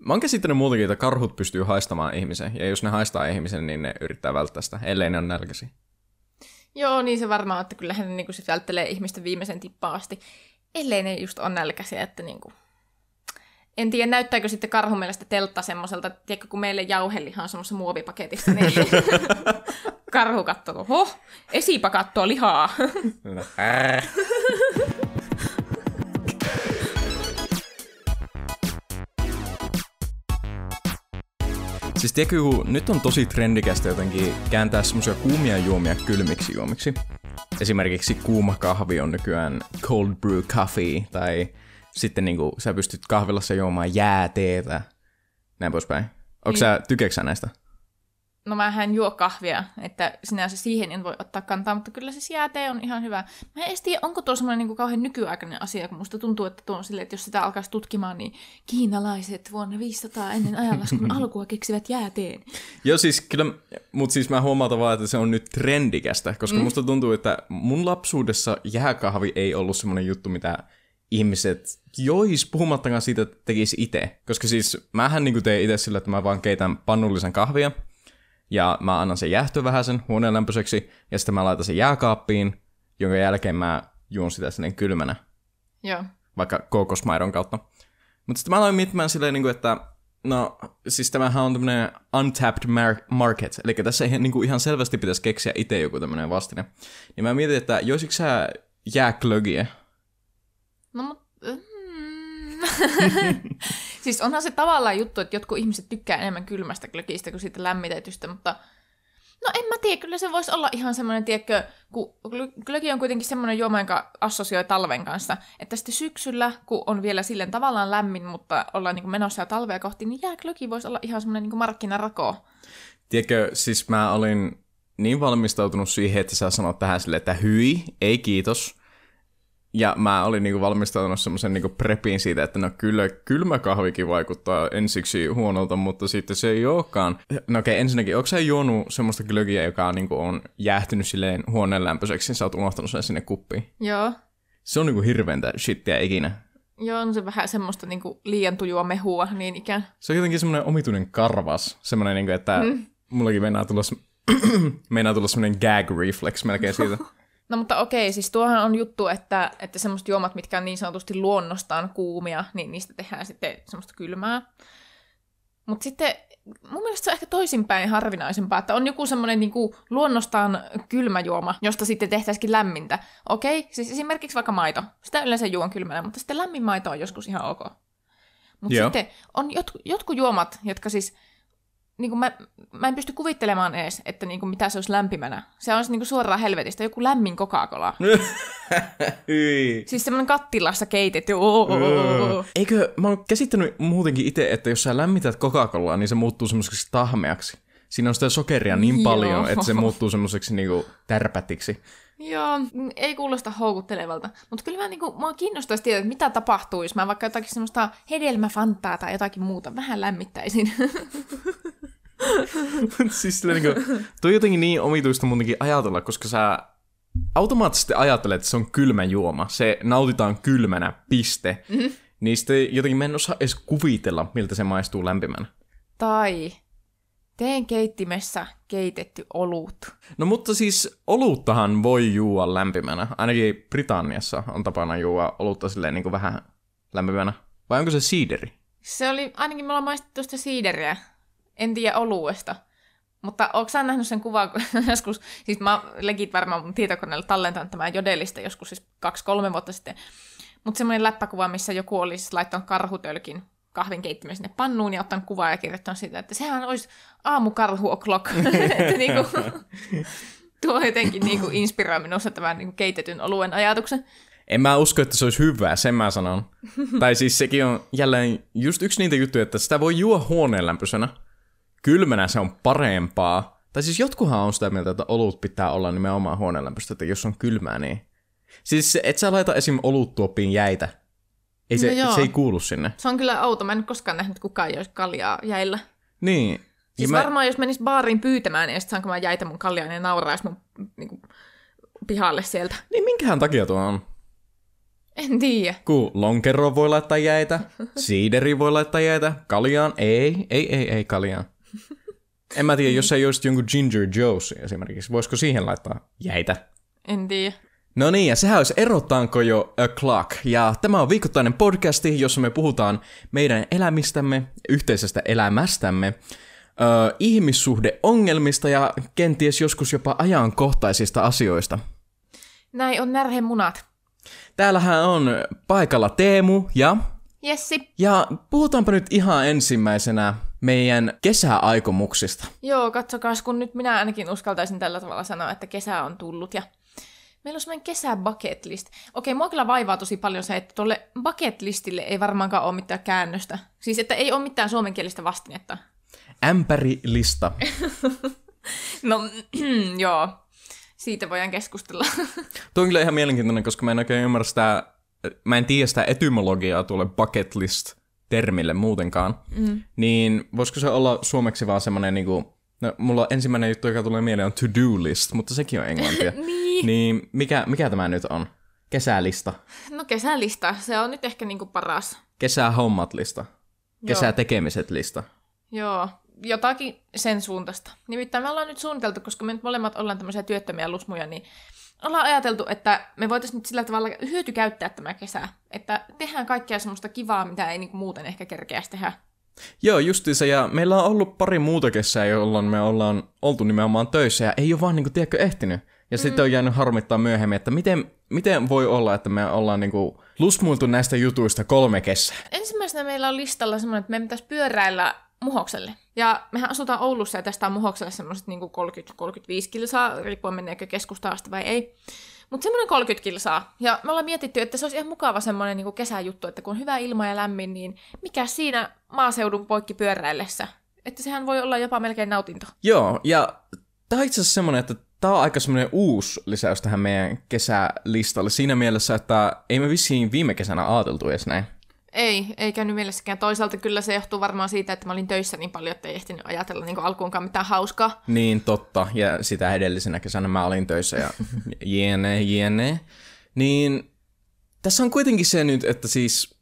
Mä oon käsittänyt muutenkin, että karhut pystyy haistamaan ihmisen, ja jos ne haistaa ihmisen, niin ne yrittää välttää sitä, ellei ne on nälkäsi. Joo, niin se varmaan, että kyllähän ne niinku sit välttelee ihmistä viimeisen tippaan asti, ellei ne just on nälkäisiä, että niinku... En tiedä, näyttääkö sitten karhun mielestä teltta semmoiselta, tiedätkö, kun meille jauhelihan on semmoisessa muovipaketissa, niin karhu katsoo, oho, esipä kattoo lihaa. Siis tiedätkö, kun nyt on tosi trendikästä jotenkin kääntää semmoisia kuumia juomia kylmiksi juomiksi. Esimerkiksi kuuma kahvi on nykyään cold brew coffee, tai sitten niinku sä pystyt kahvilassa juomaan jääteetä, näin poispäin. Onko Niin. sä, tykeksä näistä? No mä en juo kahvia, että sinänsä siihen en voi ottaa kantaa, mutta kyllä se jäätee on ihan hyvä. Mä en edes tiedä, onko tuo semmoinen niin kauhean nykyaikainen asia, kun musta tuntuu, että tuo on silleen, että jos sitä alkaisi tutkimaan, niin kiinalaiset vuonna 500 ennen ajanlaskun alkua keksivät jääteen. Joo, siis kyllä, mutta siis mä huomaan vaan, että se on nyt trendikästä, koska mm. musta tuntuu, että mun lapsuudessa jääkahvi ei ollut semmoinen juttu, mitä ihmiset jois, puhumattakaan siitä, että tekisi itse. Koska siis mähän niin teen itse sillä, että mä vaan keitän pannullisen kahvia, ja mä annan sen jäähtyä vähän sen huoneen lämpöiseksi, ja sitten mä laitan sen jääkaappiin, jonka jälkeen mä juon sitä sinne kylmänä, Joo. vaikka kookosmaidon kautta. Mutta sitten mä aloin miettimään silleen, niin kuin, että no, siis tämähän on tämmöinen untapped mar- market, eli tässä ihan, niin kuin ihan selvästi pitäisi keksiä itse joku tämmöinen vastine. Niin mä mietin, että joisitko sä jääklögiä? No mut... Mm. siis onhan se tavallaan juttu, että jotkut ihmiset tykkää enemmän kylmästä glögistä kuin siitä lämmitetystä, mutta no en mä tiedä, kyllä se voisi olla ihan semmoinen, tiedätkö, kun gl- glögi on kuitenkin semmoinen juoma, jonka assosioi talven kanssa, että sitten syksyllä, kun on vielä silleen tavallaan lämmin, mutta ollaan niin menossa jo talvea kohti, niin jääglögi voisi olla ihan semmoinen niin markkinarako. Tiedätkö, siis mä olin niin valmistautunut siihen, että sä sanot tähän silleen, että hyi, ei kiitos. Ja mä olin niinku valmistautunut semmoisen niinku prepiin siitä, että no kyllä kylmä kahvikin vaikuttaa ensiksi huonolta, mutta sitten se ei olekaan. No okei, okay, ensinnäkin, onko sä juonut semmoista glögiä, joka niinku on jäähtynyt silleen huoneen lämpöiseksi, sä oot unohtanut sen sinne kuppiin? Joo. Se on niinku hirveäntä shittiä ikinä. Joo, on se vähän semmoista niin kuin liian tujua mehua niin ikään. Se on jotenkin semmoinen omituinen karvas. Semmoinen, niinku, että mm. mullakin meinaa tulla, meinaa tulla semmoinen gag reflex melkein siitä. No mutta okei, siis tuohan on juttu, että, että semmoiset juomat, mitkä on niin sanotusti luonnostaan kuumia, niin niistä tehdään sitten semmoista kylmää. Mutta sitten mun mielestä se on ehkä toisinpäin harvinaisempaa, että on joku semmoinen niinku luonnostaan kylmä juoma, josta sitten tehtäisikin lämmintä. Okei, siis esimerkiksi vaikka maito. Sitä yleensä juon kylmänä, mutta sitten lämmin maito on joskus ihan ok. Mutta sitten on jot, jotkut juomat, jotka siis niin kuin mä, mä en pysty kuvittelemaan edes, että niin kuin mitä se olisi lämpimänä. Se on niin kuin suoraan helvetistä, joku lämmin Coca-Cola. Siis semmoinen kattilassa keitetty. Oo. Eikö, mä oon käsittänyt muutenkin itse, että jos sä lämmität Coca-Colaa, niin se muuttuu semmoiseksi tahmeaksi. Siinä on sitä sokeria niin Joo. paljon, että se muuttuu semmoiseksi niinku tärpätiksi. Joo, mm, ei kuulosta houkuttelevalta. Mutta kyllä mä, niinku, mua kiinnostaisi tietää, että mitä tapahtuu, jos mä vaikka jotakin semmoista hedelmäfantaa tai jotakin muuta vähän lämmittäisin. siis silleen niinku, toi on jotenkin niin omituista muutenkin ajatella, koska sä automaattisesti ajattelet, että se on kylmä juoma. Se nautitaan kylmänä, piste. Mm-hmm. Niin sitten jotenkin mä en osaa edes kuvitella, miltä se maistuu lämpimänä. tai teen keittimessä keitetty olut. No mutta siis oluttahan voi juua lämpimänä. Ainakin Britanniassa on tapana juua olutta silleen niin kuin vähän lämpimänä. Vai onko se siideri? Se oli, ainakin me ollaan maistettu sitä siideriä. En tiedä oluesta. Mutta onko sä nähnyt sen kuvan, kun joskus, siis mä legit varmaan mun tietokoneella tallentanut tämän jodelista joskus siis kaksi-kolme vuotta sitten. Mutta semmoinen läppäkuva, missä joku olisi siis laittanut karhutölkin kahvin keittimen sinne pannuun ja ottanut kuvaa ja kirjoittanut sitä, että sehän olisi aamukarhu o'clock. että niinku, tuo jotenkin niinku inspiroi minussa tämän niinku keitetyn oluen ajatuksen. En mä usko, että se olisi hyvää, sen mä sanon. tai siis sekin on jälleen just yksi niitä juttuja, että sitä voi juo huoneen lämpöisenä. Kylmänä se on parempaa. Tai siis jotkuhan on sitä mieltä, että olut pitää olla nimenomaan huoneen lämpöistä, että jos on kylmää, niin... Siis et sä laita esim. oluttuoppiin jäitä. Ei se, No se ei kuulu sinne. Se on kyllä outo. Mä en koskaan nähnyt, että kukaan joisi kaljaa jäillä. Niin. Siis Ja mä... varmaan jos menis baariin pyytämään, niin sitten saanko mä jäitä mun kaljaan ja nauraisi mun niinku, pihalle sieltä. Niin minkähän takia tuo on? En tiedä. Kun lonkeroon voi laittaa jäitä, siideri voi laittaa jäitä, kaljaan, ei, ei, ei, ei kaljaan. En mä tiedä, jos ei olisi jonkun Ginger Joe's esimerkiksi, voisiko siihen laittaa jäitä? En tiedä. No niin, ja sehän olisi Erotaanko jo a clock. Ja tämä on viikoittainen podcasti, jossa me puhutaan meidän elämistämme, yhteisestä elämästämme, ö, ihmissuhdeongelmista ja kenties joskus jopa ajankohtaisista asioista. Näin on närhen munat. Täällähän on paikalla Teemu ja... Jessi. Ja puhutaanpa nyt ihan ensimmäisenä meidän kesäaikomuksista. Joo, katsokaa, kun nyt minä ainakin uskaltaisin tällä tavalla sanoa, että kesä on tullut ja meillä on semmoinen kesä bucket list. Okei, mua kyllä vaivaa tosi paljon se, että tuolle bucket listille ei varmaankaan ole mitään käännöstä. Siis, että ei ole mitään suomenkielistä vastinetta. Ämpärilista. No, joo. Siitä voidaan keskustella. Tuo on kyllä ihan mielenkiintoinen, koska mä en oikein ymmärrä sitä, mä en tiedä sitä etymologiaa tuolle bucket list termille muutenkaan. Mm. Niin voisiko se olla suomeksi vaan semmoinen niinku, no mulla ensimmäinen juttu, joka tulee mieleen on to-do list, mutta sekin on englantia. niin. niin mikä, mikä tämä nyt on? Kesälista. No kesälista, se on nyt ehkä niinku paras. Kesähommat lista. Kesätekemiset lista. Joo, jotakin sen suuntaista. Nimittäin me ollaan nyt suunniteltu, koska me nyt molemmat ollaan tämmöisiä työttömiä lusmuja, niin ollaan ajateltu, että me voitaisiin nyt sillä tavalla hyötykäyttää tämä kesä. Että tehdään kaikkea semmoista kivaa, mitä ei niinku muuten ehkä kerkeäisi tehdä. Joo, justiinsa, ja meillä on ollut pari muuta kesää, jolloin me ollaan oltu nimenomaan töissä, ja ei ole vaan, niinku, tiedätkö, ehtinyt. Ja mm. sitten on jäänyt harmittaa myöhemmin, että miten, miten voi olla, että me ollaan niinku lusmuiltu näistä jutuista kolme kesää. Ensimmäisenä meillä on listalla semmoinen, että meidän pitäisi pyöräillä Muhokselle. Ja mehän asutaan Oulussa ja tästä on Muhokselle semmoiset niinku 30-35 kilsaa, riippuen meneekö keskustaan asti vai ei. Mutta semmoinen 30 kilsaa. Ja me ollaan mietitty, että se olisi ihan mukava semmoinen niinku kesäjuttu, että kun on hyvä ilma ja lämmin, niin mikä siinä maaseudun poikki pyöräillessä? Että sehän voi olla jopa melkein nautinto. Joo, ja tämä on itse asiassa semmoinen, että tämä on aika semmoinen uusi lisäys tähän meidän kesälistalle siinä mielessä, että ei me vissiin viime kesänä ajateltu edes näin. Ei, ei käynyt mielessäkään. Toisaalta kyllä se johtuu varmaan siitä, että mä olin töissä niin paljon, että ei ehtinyt ajatella niin alkuunkaan mitään hauskaa. Niin, totta. Ja sitä edellisenä kesänä mä olin töissä ja jene, jene. Niin tässä on kuitenkin se nyt, että siis...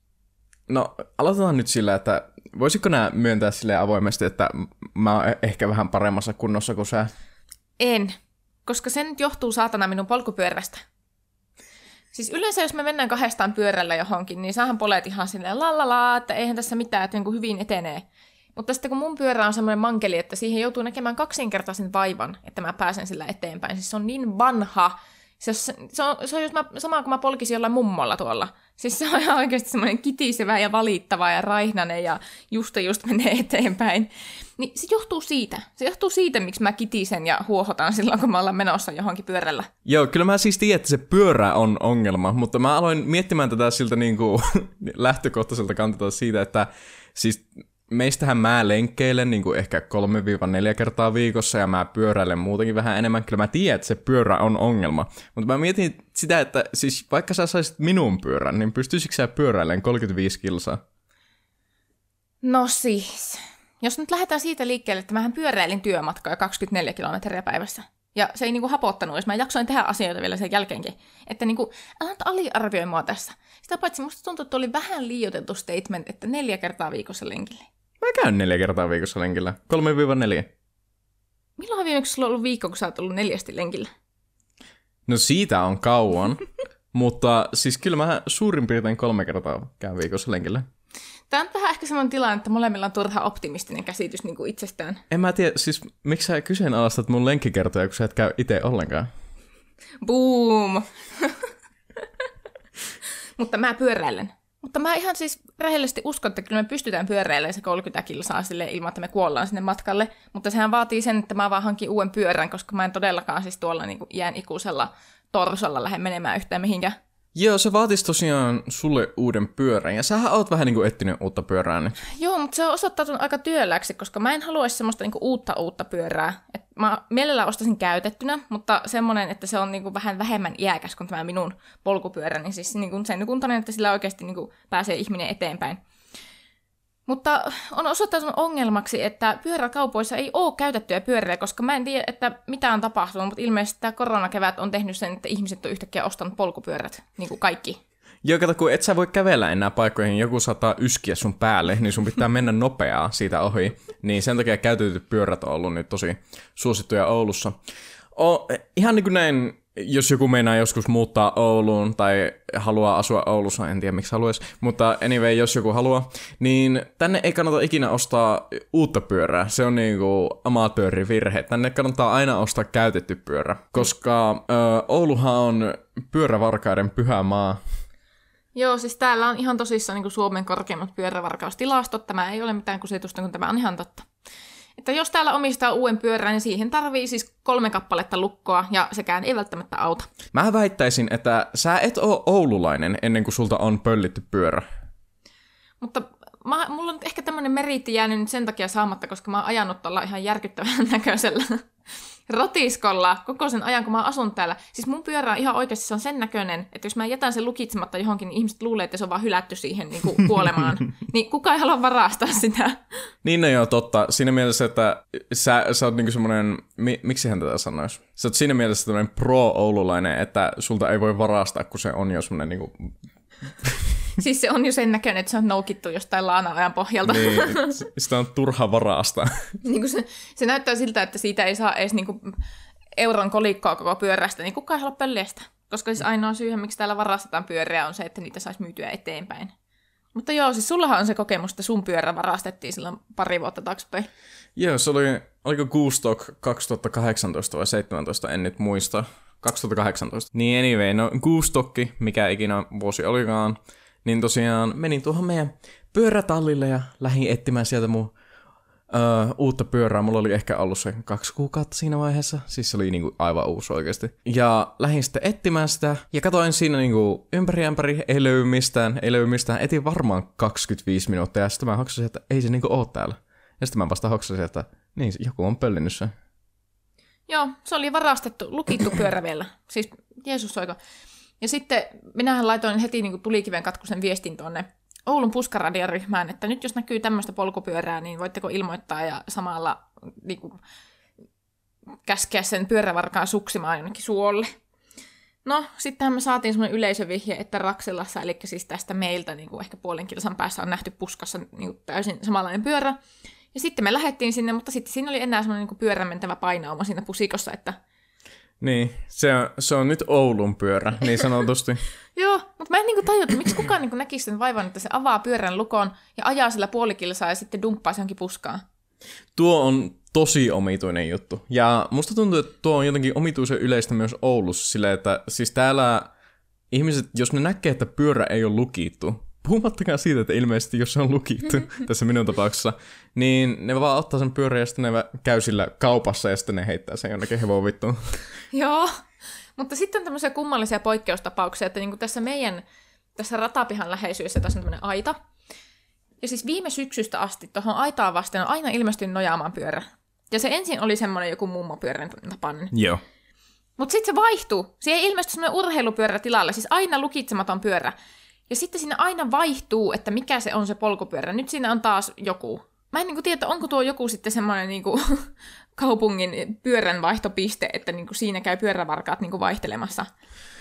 No, aloitetaan nyt sillä, että voisiko nämä myöntää sille avoimesti, että mä oon ehkä vähän paremmassa kunnossa kuin sä? En, koska se nyt johtuu saatana minun polkupyörästä. Siis yleensä jos me mennään kahdestaan pyörällä johonkin, niin saahan polet ihan silleen lalala, että eihän tässä mitään, että niin hyvin etenee. Mutta sitten kun mun pyörä on semmoinen mankeli, että siihen joutuu näkemään kaksinkertaisen vaivan, että mä pääsen sillä eteenpäin. Siis se on niin vanha. Se, se, se on, se on just mä, sama kuin mä polkisin jollain mummolla tuolla. Siis se on ihan oikeasti semmoinen kitisevä ja valittava ja raihnanen ja just just menee eteenpäin. Niin se johtuu siitä. Se johtuu siitä, miksi mä kitisen ja huohotan silloin, kun mä ollaan menossa johonkin pyörällä. Joo, kyllä mä siis tiedän, että se pyörä on ongelma, mutta mä aloin miettimään tätä siltä niin kuin lähtökohtaiselta kantilta siitä, että siis meistähän mä lenkkeilen niin kuin ehkä 3-4 kertaa viikossa ja mä pyöräilen muutenkin vähän enemmän. Kyllä mä tiedän, että se pyörä on ongelma. Mutta mä mietin sitä, että siis vaikka sä saisit minun pyörän, niin pystyisikö sä pyöräilemään 35 kilsaa? No siis, jos nyt lähdetään siitä liikkeelle, että mähän pyöräilin työmatkaa 24 kilometriä päivässä. Ja se ei niinku hapottanut, jos mä jaksoin tehdä asioita vielä sen jälkeenkin. Että niinku, älä nyt aliarvioi mua tässä. Sitä paitsi musta tuntuu, että oli vähän liioiteltu statement, että neljä kertaa viikossa lenkille. Mä käyn neljä kertaa viikossa lenkillä. 3-4. Milloin viimeksi sulla on ollut viikko, kun sä oot ollut neljästi lenkillä? No siitä on kauan. mutta siis kyllä mä suurin piirtein kolme kertaa käyn viikossa lenkillä. Tämä on vähän ehkä sellainen tilanne, että molemmilla on turha optimistinen käsitys niin kuin itsestään. En mä tiedä, siis miksi sä kyseenalaistat mun lenkkikertoja, kun sä et käy itse ollenkaan? Boom! Mutta mä pyöräilen. Mutta mä ihan siis rehellisesti uskon, että kyllä me pystytään pyöräilemään se 30 kilsaa sille ilman, että me kuollaan sinne matkalle. Mutta sehän vaatii sen, että mä vaan hankin uuden pyörän, koska mä en todellakaan siis tuolla niin kuin iän ikuisella torsolla lähde menemään yhtään mihinkään. Joo, se vaatisi tosiaan sulle uuden pyörän, ja sähän oot vähän niinku etsinyt uutta pyörää nyt. Joo, mutta se on osoittautunut aika työläksi, koska mä en haluaisi semmoista niinku uutta uutta pyörää. Et mä mielellään ostaisin käytettynä, mutta semmoinen, että se on niinku vähän vähemmän iäkäs kuin tämä minun polkupyörä, niin siis niinku sen kuntainen, että sillä oikeasti niinku pääsee ihminen eteenpäin. Mutta on osoittautunut ongelmaksi, että pyöräkaupoissa ei ole käytettyjä pyöriä, koska mä en tiedä, että mitä on tapahtunut, mutta ilmeisesti tämä koronakevät on tehnyt sen, että ihmiset on yhtäkkiä ostanut polkupyörät, niin kuin kaikki. Joo, kato, kun et sä voi kävellä enää paikkoihin, joku saattaa yskiä sun päälle, niin sun pitää mennä nopeaa siitä ohi. Niin sen takia käytetyt pyörät on ollut nyt tosi suosittuja Oulussa. O, ihan niin kuin näin jos joku meinaa joskus muuttaa Ouluun tai haluaa asua Oulussa, en tiedä miksi haluaisi, mutta anyway, jos joku haluaa, niin tänne ei kannata ikinä ostaa uutta pyörää. Se on niinku amatöörivirhe. Tänne kannattaa aina ostaa käytetty pyörä, koska ö, Ouluhan on pyörävarkaiden pyhä maa. Joo, siis täällä on ihan tosissaan niin Suomen korkeimmat pyörävarkaustilastot. Tämä ei ole mitään kusetusta, kun tämä on ihan totta että jos täällä omistaa uuden pyörän, niin siihen tarvii siis kolme kappaletta lukkoa, ja sekään ei välttämättä auta. Mä väittäisin, että sä et ole oululainen ennen kuin sulta on pöllitty pyörä. Mutta mä, mulla on ehkä tämmöinen meriitti jäänyt nyt sen takia saamatta, koska mä oon ajanut tuolla ihan järkyttävän näköisellä rotiskolla koko sen ajan, kun mä asun täällä. Siis mun pyörä on ihan oikeasti se on sen näköinen, että jos mä jätän sen lukitsematta johonkin, niin ihmiset luulee, että se on vaan hylätty siihen niin kuin kuolemaan. niin kuka ei halua varastaa sitä. Niin no joo, totta. Siinä mielessä, että sä, sä oot niinku semmoinen, mi, miksi hän tätä sanoisi? Sä oot siinä mielessä semmoinen pro-oululainen, että sulta ei voi varastaa, kun se on jo semmoinen niinku Siis se on jo sen näköinen, että se on noukittu jostain laana-ajan pohjalta. Niin, sitä on turha varasta. niin kuin se, se näyttää siltä, että siitä ei saa edes niin kuin euron kolikkoa koko pyörästä, niin kukaan ei halua pölliä sitä. Koska siis ainoa syy, miksi täällä varastetaan pyöriä, on se, että niitä saisi myytyä eteenpäin. Mutta joo, siis sullahan on se kokemus, että sun pyörä varastettiin silloin pari vuotta taaksepäin. Joo, se oli, oliko Gustock 2018 vai 2017, en nyt muista. 2018. Niin anyway, no Guustokki, mikä ikinä vuosi olikaan, niin tosiaan menin tuohon meidän pyörätallille ja lähdin etsimään sieltä mun ö, uutta pyörää. Mulla oli ehkä ollut se kaksi kuukautta siinä vaiheessa. Siis se oli niinku aivan uusi oikeasti. Ja lähdin sitten etsimään sitä ja katoin siinä niinku ympäri ämpäri, ei löydy mistään, ei löydy mistään. Etin varmaan 25 minuuttia ja sitten mä hoksasin, että ei se niinku oo täällä. Ja sitten mä vasta hoksasin, että niin, joku on pöllinyt sen. Joo, se oli varastettu, lukittu pyörä vielä. Siis Jeesus soiko. Ja sitten minähän laitoin heti niin kuin tulikiven katkusen viestin tuonne Oulun puskaradiaryhmään, että nyt jos näkyy tämmöistä polkupyörää, niin voitteko ilmoittaa ja samalla niin kuin, käskeä sen pyörävarkaan suksimaan jonnekin suolle. No, sittenhän me saatiin semmoinen yleisövihje, että Rakselassa, eli siis tästä meiltä niin kuin ehkä puolen kilsan päässä on nähty puskassa niin kuin täysin samanlainen pyörä. Ja sitten me lähdettiin sinne, mutta sitten siinä oli enää semmoinen niin pyörän mentävä painauma siinä pusikossa, että niin, se on, se on nyt Oulun pyörä, niin sanotusti. Joo, mutta mä en niinku tajua, että miksi kukaan niinku näkisi sen vaivan, että se avaa pyörän lukon ja ajaa sillä puolikilsaa ja sitten dumppaa se johonkin puskaan. Tuo on tosi omituinen juttu. Ja musta tuntuu, että tuo on jotenkin omituisen yleistä myös Oulussa, silleen, että siis täällä ihmiset, jos ne näkee, että pyörä ei ole lukittu, puhumattakaan siitä, että ilmeisesti jos se on lukittu tässä minun tapauksessa, niin ne vaan ottaa sen pyörän ja sitten ne käy sillä kaupassa ja sitten ne heittää sen jonnekin hevon vittuun. Joo, mutta sitten on tämmöisiä kummallisia poikkeustapauksia, että niin kuin tässä meidän, tässä ratapihan läheisyydessä tässä on tämmöinen aita. Ja siis viime syksystä asti tuohon aitaan vasten on aina ilmestynyt nojaamaan pyörä. Ja se ensin oli semmoinen joku mummopyörän tapainen. Joo. Mutta sitten se vaihtuu. Siihen ilmestyi semmoinen urheilupyörä tilalle, siis aina lukitsematon pyörä. Ja sitten siinä aina vaihtuu, että mikä se on se polkupyörä. Nyt siinä on taas joku. Mä en niin tiedä, onko tuo joku sitten semmoinen niin kaupungin pyöränvaihtopiste, että niin kuin siinä käy pyörävarkaat niin kuin vaihtelemassa.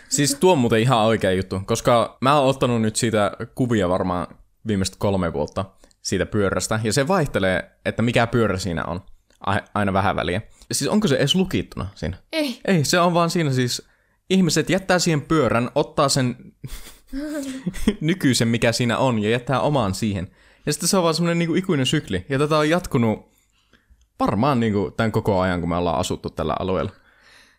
Siis tuo on muuten ihan oikea juttu, koska mä oon ottanut nyt siitä kuvia varmaan viimeiset kolme vuotta siitä pyörästä, ja se vaihtelee, että mikä pyörä siinä on. Aina vähän väliä. Siis onko se edes lukittuna siinä? Ei. Ei, se on vaan siinä siis, ihmiset jättää siihen pyörän, ottaa sen nykyisen, mikä siinä on, ja jättää omaan siihen. Ja sitten se on vaan semmoinen niin ikuinen sykli. Ja tätä on jatkunut varmaan niin kuin tämän koko ajan, kun me ollaan asuttu tällä alueella.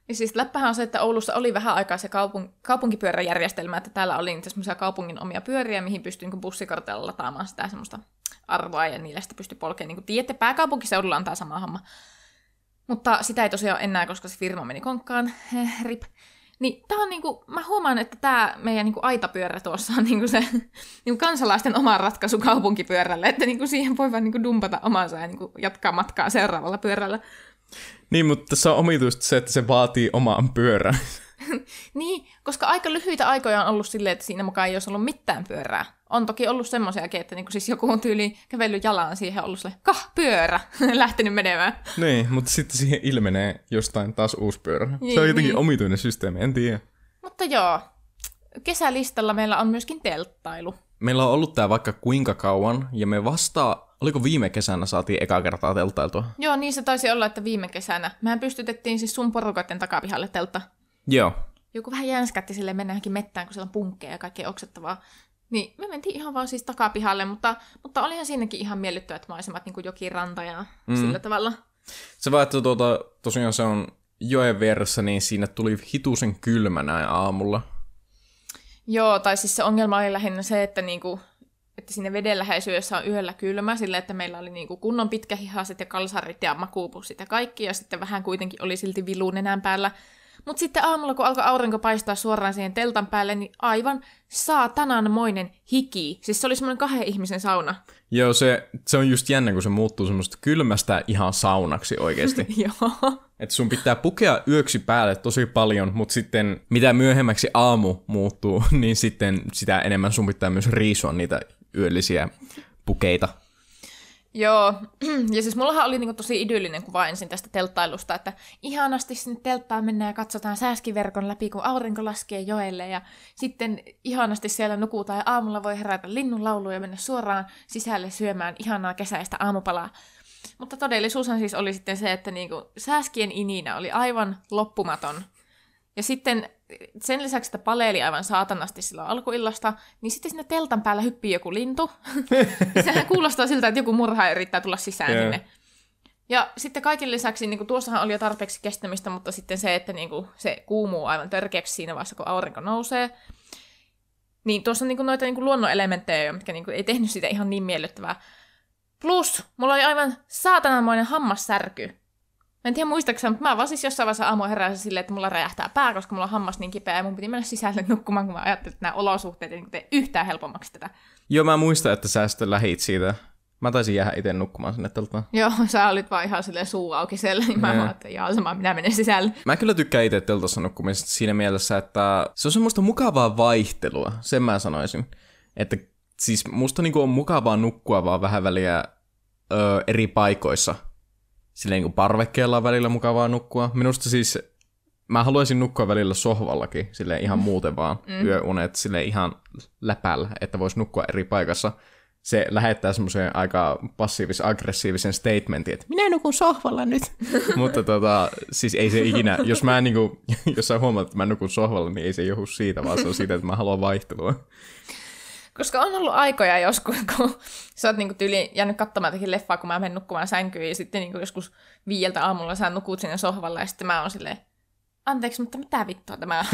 Ja siis läppähän on se, että Oulussa oli vähän aikaa se kaupung- kaupunkipyöräjärjestelmä, että täällä oli niitä semmoisia kaupungin omia pyöriä, mihin pystyi niin bussikortilla lataamaan sitä semmoista arvoa, ja niillä sitten pystyi polkemaan. Niin kuin tiedätte, pääkaupunkiseudulla on tämä sama homma. Mutta sitä ei tosiaan enää, koska se firma meni konkkaan. Rip. Niin tää on niinku, mä huomaan, että tämä meidän niinku aitapyörä tuossa on niinku se niinku kansalaisten oma ratkaisu kaupunkipyörälle, että niinku siihen voi vaan niinku dumpata omansa ja niinku jatkaa matkaa seuraavalla pyörällä. Niin, mutta tässä on omituista se, että se vaatii omaan pyörän. niin, koska aika lyhyitä aikoja on ollut silleen, että siinä mukaan ei olisi ollut mitään pyörää. On toki ollut semmoisiakin, että niinku siis joku on tyyli kävellyt jalan siihen ollut sille, kah, pyörä, lähtenyt menemään. Niin, mutta sitten siihen ilmenee jostain taas uusi pyörä. Niin, se on jotenkin niin. omituinen systeemi, en tiedä. Mutta joo, kesälistalla meillä on myöskin telttailu. Meillä on ollut tää vaikka kuinka kauan, ja me vasta, oliko viime kesänä saatiin eka kertaa telttailtua? Joo, niin se taisi olla, että viime kesänä. Mehän pystytettiin siis sun porukoiden takapihalle teltta. Joo. Joku vähän jänskätti sille mennäänkin mettään, kun siellä on punkkeja ja kaikkea oksettavaa. Niin me mentiin ihan vaan siis takapihalle, mutta, mutta olihan siinäkin ihan miellyttävät maisemat, niin kuin jokin ranta ja mm. sillä tavalla. Se vaan, että tuota, tosiaan se on joen vieressä, niin siinä tuli hitusen kylmä näin aamulla. Joo, tai siis se ongelma oli lähinnä se, että, niinku, että sinne veden läheisyydessä on yöllä kylmä, sillä että meillä oli niinku kunnon pitkähihaset ja kalsarit ja makuupussit ja kaikki, ja sitten vähän kuitenkin oli silti vilu nenän päällä. Mutta sitten aamulla, kun alkoi aurinko paistaa suoraan siihen teltan päälle, niin aivan saatananmoinen hiki. Siis se oli semmoinen kahden ihmisen sauna. Joo, se, se on just jännä, kun se muuttuu semmoista kylmästä ihan saunaksi oikeasti. Joo. Että sun pitää pukea yöksi päälle tosi paljon, mutta sitten mitä myöhemmäksi aamu muuttuu, niin sitten sitä enemmän sun pitää myös riisua niitä yöllisiä pukeita. Joo, ja siis mullahan oli niinku tosi idyllinen kuva ensin tästä telttailusta, että ihanasti sinne telttaan mennään ja katsotaan sääskiverkon läpi, kun aurinko laskee joelle, ja sitten ihanasti siellä nukutaan, ja aamulla voi herätä linnunlauluun ja mennä suoraan sisälle syömään ihanaa kesäistä aamupalaa. Mutta todellisuushan siis oli sitten se, että niinku sääskien ininä oli aivan loppumaton. Ja sitten sen lisäksi, että paleeli aivan saatanasti silloin alkuillasta, niin sitten sinne teltan päällä hyppii joku lintu. Sehän kuulostaa siltä, että joku murha yrittää tulla sisään yeah. sinne. Ja sitten kaiken lisäksi, niin kuin tuossahan oli jo tarpeeksi kestämistä, mutta sitten se, että niin kuin, se kuumuu aivan törkeäksi siinä vaiheessa, kun aurinko nousee. Niin tuossa on niin kuin, noita niin kuin luonnonelementtejä, mitkä niin kuin, ei tehnyt sitä ihan niin miellyttävää. Plus, mulla oli aivan saatananmoinen hammassärky. Mä en tiedä muistaakseni, mutta mä vaan siis jossain vaiheessa aamu heräsin silleen, että mulla räjähtää pää, koska mulla on hammas niin kipeä ja mun piti mennä sisälle nukkumaan, kun mä ajattelin, että nämä olosuhteet ei tee yhtään helpommaksi tätä. Joo, mä muistan, että sä sitten lähit siitä. Mä taisin jäädä itse nukkumaan sinne teltaan. Joo, sä olit vaan ihan silleen suu auki siellä, niin mä vaan, että jaa, sama, minä menen sisälle. Mä kyllä tykkään itse teltassa nukkumisesta siinä mielessä, että se on semmoista mukavaa vaihtelua, sen mä sanoisin. Että siis musta niinku on mukavaa nukkua vaan vähän väliä ö, eri paikoissa. Silleen niin parvekkeella on välillä mukavaa nukkua. Minusta siis, mä haluaisin nukkua välillä sohvallakin, sille ihan muuten vaan mm. yöunet, sille ihan läpällä, että vois nukkua eri paikassa. Se lähettää semmoisen aika passiivis-aggressiivisen statementin, että minä nukun sohvalla nyt. Mutta tota, siis ei se ikinä, jos mä niinku, jos sä huomaat, että mä nukun sohvalla, niin ei se johdu siitä, vaan se on siitä, että mä haluan vaihtelua. Koska on ollut aikoja joskus, kun sä oot niinku tyyli jäänyt katsomaan jotakin leffaa, kun mä menen nukkumaan sänkyyn, ja sitten niinku joskus viieltä aamulla sä nukut sinne sohvalla, ja sitten mä oon silleen, anteeksi, mutta mitä vittua tämä on?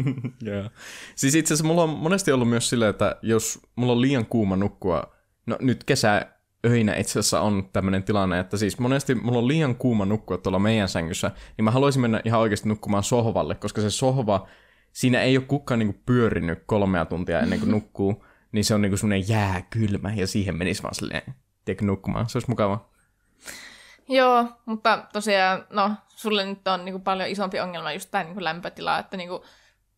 yeah. Siis itse asiassa mulla on monesti ollut myös silleen, että jos mulla on liian kuuma nukkua, no nyt kesä öinä itse asiassa on tämmöinen tilanne, että siis monesti mulla on liian kuuma nukkua tuolla meidän sängyssä, niin mä haluaisin mennä ihan oikeasti nukkumaan sohvalle, koska se sohva, siinä ei ole kukaan niinku pyörinyt kolmea tuntia ennen kuin nukkuu, niin se on niinku semmoinen jääkylmä, ja siihen menisi vaan silleen, tiedätkö, nukkumaan. Se olisi mukava. Joo, mutta tosiaan, no, sulle nyt on niinku paljon isompi ongelma just tämä niinku lämpötila, että niinku,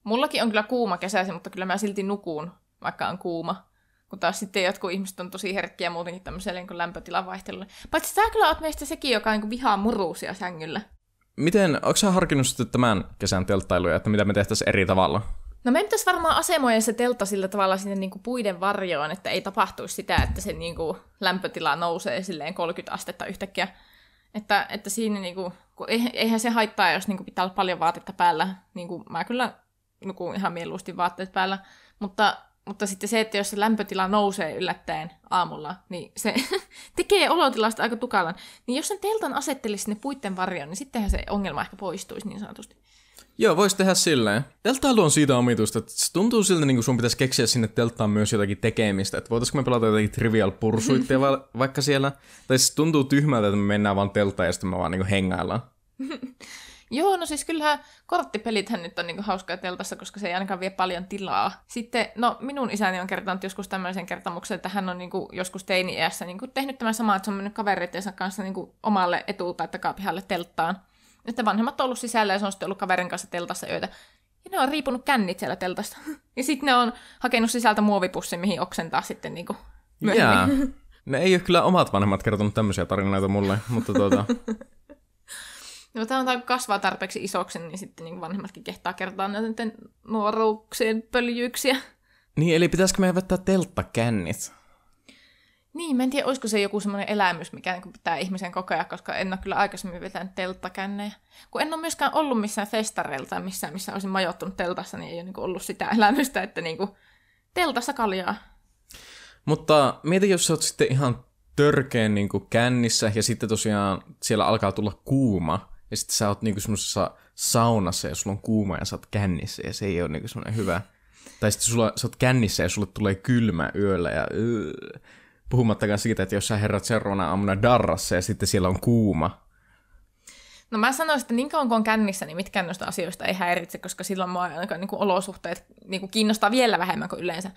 mullakin on kyllä kuuma kesäisin, mutta kyllä mä silti nukuun, vaikka on kuuma. Kun taas sitten jotkut ihmiset on tosi herkkiä muutenkin tämmöiselle niin lämpötilan vaihtelulle. Paitsi sä kyllä oot meistä sekin, joka niin vihaa muruusia sängyllä. Miten, onko sä harkinnut sitten tämän kesän telttailuja, että mitä me tehtäisiin eri tavalla? No me pitäisi varmaan asemoida se teltta sillä tavalla sinne niin kuin puiden varjoon, että ei tapahtuisi sitä, että se niin kuin lämpötila nousee silleen 30 astetta yhtäkkiä. Että, että siinä niin kuin, eihän se haittaa, jos niin kuin pitää olla paljon vaatetta päällä. Niin kuin mä kyllä nukun ihan mieluusti vaatteet päällä. Mutta, mutta sitten se, että jos se lämpötila nousee yllättäen aamulla, niin se tekee olotilasta aika tukalan. Niin jos sen teltan asettelisi sinne puitten varjoon, niin sittenhän se ongelma ehkä poistuisi niin sanotusti. Joo, voisi tehdä silleen. Telttailu on siitä omituista, että se tuntuu siltä, niin kuin sun pitäisi keksiä sinne telttaan myös jotakin tekemistä. Että voitaisiko me pelata jotakin trivial pursuitteja va- vaikka siellä? Tai siis tuntuu tyhmältä, että me mennään vaan telttaan ja sitten me vaan niin hengaillaan. Joo, no siis kyllähän korttipelithän nyt on niinku hauskaa teltassa, koska se ei ainakaan vie paljon tilaa. Sitten, no minun isäni on kertonut joskus tämmöisen kertomuksen, että hän on niinku joskus teini-iässä niinku tehnyt tämän samaa, että se on mennyt kavereittensa kanssa niinku omalle etu- tai takapihalle telttaan. Että vanhemmat on ollut sisällä ja se on sitten ollut kaverin kanssa teltassa yötä. Ja ne on riipunut kännit siellä teltasta. Ja sitten ne on hakenut sisältä muovipussin, mihin oksentaa sitten niinku myöhemmin. Yeah. Ne ei ole kyllä omat vanhemmat kertonut tämmöisiä tarinoita mulle, mutta tuota... No, tämä on kasvaa tarpeeksi isoksi, niin sitten niin vanhemmatkin kehtaa kertoa näiden nuoruuksien pöljyyksiä. Niin, eli pitäisikö meidän vettää telttakännit? Niin, mä en tiedä, olisiko se joku semmoinen elämys, mikä niin pitää ihmisen kokea, koska en ole kyllä aikaisemmin vetänyt telttakännejä. Kun en ole myöskään ollut missään festareilla tai missään, missä olisin majoittunut teltassa, niin ei ole niin ollut sitä elämystä, että niin kuin, teltassa kaljaa. Mutta mieti, jos sä oot sitten ihan törkeen niin kuin kännissä ja sitten tosiaan siellä alkaa tulla kuuma ja sitten sä oot niin kuin semmoisessa saunassa ja sulla on kuuma ja sä oot kännissä ja se ei ole niin kuin semmoinen hyvä. Tai sitten sulla, sä oot kännissä ja sulle tulee kylmä yöllä ja öö. Puhumattakaan siitä, että jos sä herrat seuraavana aamuna darrassa ja sitten siellä on kuuma. No mä sanoisin, että niin kauan kun on kännissä, niin mitkään noista asioista ei häiritse, koska silloin mua ainakaan niin kuin olosuhteet niin kuin kiinnostaa vielä vähemmän kuin yleensä.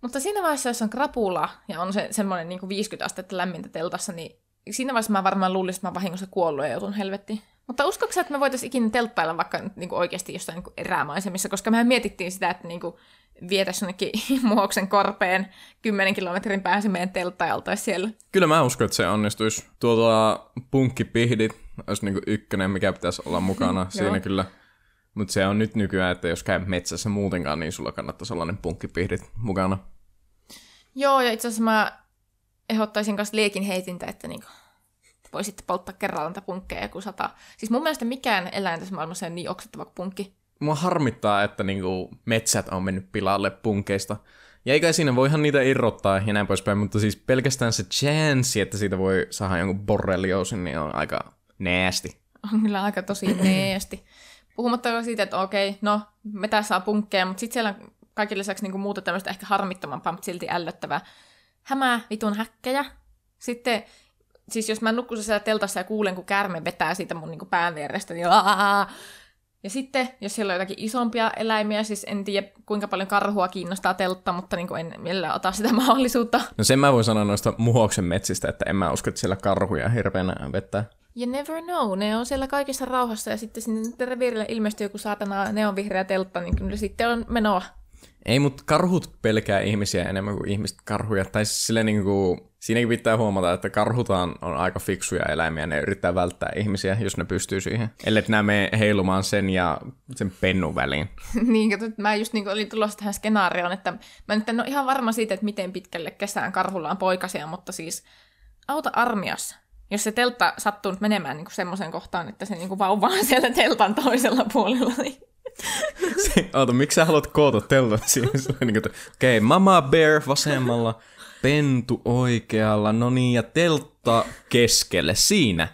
Mutta siinä vaiheessa, jos on krapula ja on se semmoinen niin kuin 50 astetta lämmintä teltassa, niin siinä vaiheessa mä varmaan luulisin, että mä vahingossa kuollut ja joutun helvettiin. Mutta uskotko että me voitaisiin ikinä telttailla vaikka niin kuin oikeasti jossain niin kuin koska mehän mietittiin sitä, että niin kuin vietäisiin jonnekin muoksen korpeen 10 kilometrin päässä meidän teltta ja oltaisiin siellä. Kyllä mä uskon, että se onnistuisi. Tuota punkkipihdit olisi niin ykkönen, mikä pitäisi olla mukana siinä kyllä. Mutta se on nyt nykyään, että jos käy metsässä muutenkaan, niin sulla kannattaa sellainen punkkipihdit mukana. Joo, ja itse asiassa mä ehdottaisin kanssa liekin heitintä, että niinku voisitte polttaa kerralla niitä punkkeja kun sata. Siis mun mielestä mikään eläin tässä maailmassa ei niin oksettava kuin punkki. Mua harmittaa, että niinku metsät on mennyt pilalle punkeista. Ja eikä siinä voihan niitä irrottaa ja näin poispäin, mutta siis pelkästään se chance, että siitä voi saada jonkun borrelioosin, niin on aika neesti. On kyllä aika tosi neesti. Puhumatta siitä, että okei, no, me tässä saa punkkeja, mutta sitten siellä on kaiken lisäksi niin muuta tämmöistä ehkä harmittomampaa, mutta silti ällöttävää. Hämää vitun häkkejä. Sitten, siis jos mä nukkun siellä teltassa ja kuulen, kun käärme vetää siitä mun niin pään vierestä, niin Aa! Ja sitten, jos siellä on jotakin isompia eläimiä, siis en tiedä kuinka paljon karhua kiinnostaa teltta, mutta niin en millään ota sitä mahdollisuutta. No sen mä voin sanoa noista muhoksen metsistä, että en mä usko, että siellä karhuja hirveänä vetää. You never know. Ne on siellä kaikissa rauhassa ja sitten sinne reviirille ilmestyy joku saatana neonvihreä teltta, niin kyllä sitten on menoa. Ei, mutta karhut pelkää ihmisiä enemmän kuin ihmiset karhuja. Tai siis silleen niin kuin, siinäkin pitää huomata, että karhut on, aika fiksuja eläimiä. Ne yrittää välttää ihmisiä, jos ne pystyy siihen. Ellei nämä mene heilumaan sen ja sen pennun väliin. niin, kato, mä just niin olin tulossa tähän skenaarioon, että mä nyt en ole ihan varma siitä, että miten pitkälle kesään karhulla on poikasia, mutta siis auta armiassa jos se teltta sattuu nyt menemään niin semmoiseen kohtaan, että se niin vauva on siellä teltan toisella puolella, niin... Se, oota, miksi sä haluat koota teltan siihen? niin okei, okay, mama bear vasemmalla, pentu oikealla, no niin, ja teltta keskelle, siinä.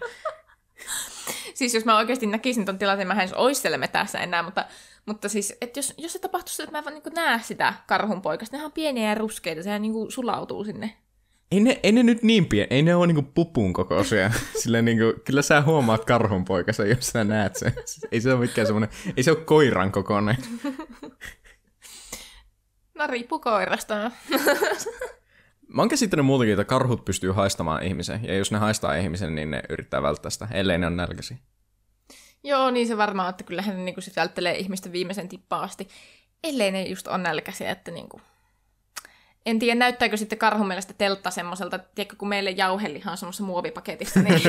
siis jos mä oikeasti näkisin ton tilanteen, mä en siellä tässä enää, mutta, mutta siis, että jos, jos se tapahtuisi, että mä en vaan niin näe sitä karhun poikasta, nehän on pieniä ja ruskeita, sehän niin sulautuu sinne ei ne, ei ne nyt niin pieni, ei ne ole niinku pupun kokoisia. Sillä niinku, kyllä sä huomaat karhun poikassa, jos sä näet sen. Ei se ole mikään semmoinen, ei se ole koiran kokoinen. No riippuu koirasta. Mä oon käsittänyt muutenkin, että karhut pystyy haistamaan ihmisen. Ja jos ne haistaa ihmisen, niin ne yrittää välttää sitä, ellei ne on nälkäsi. Joo, niin se varmaan, että kyllähän ne niinku sit välttelee ihmisten viimeisen tippaan asti. Ellei ne just on nälkäisiä, että niinku, en tiedä, näyttääkö sitten karhun mielestä teltta semmoiselta, tiedätkö, kun meille jauheliha on semmoisessa muovipaketissa, niin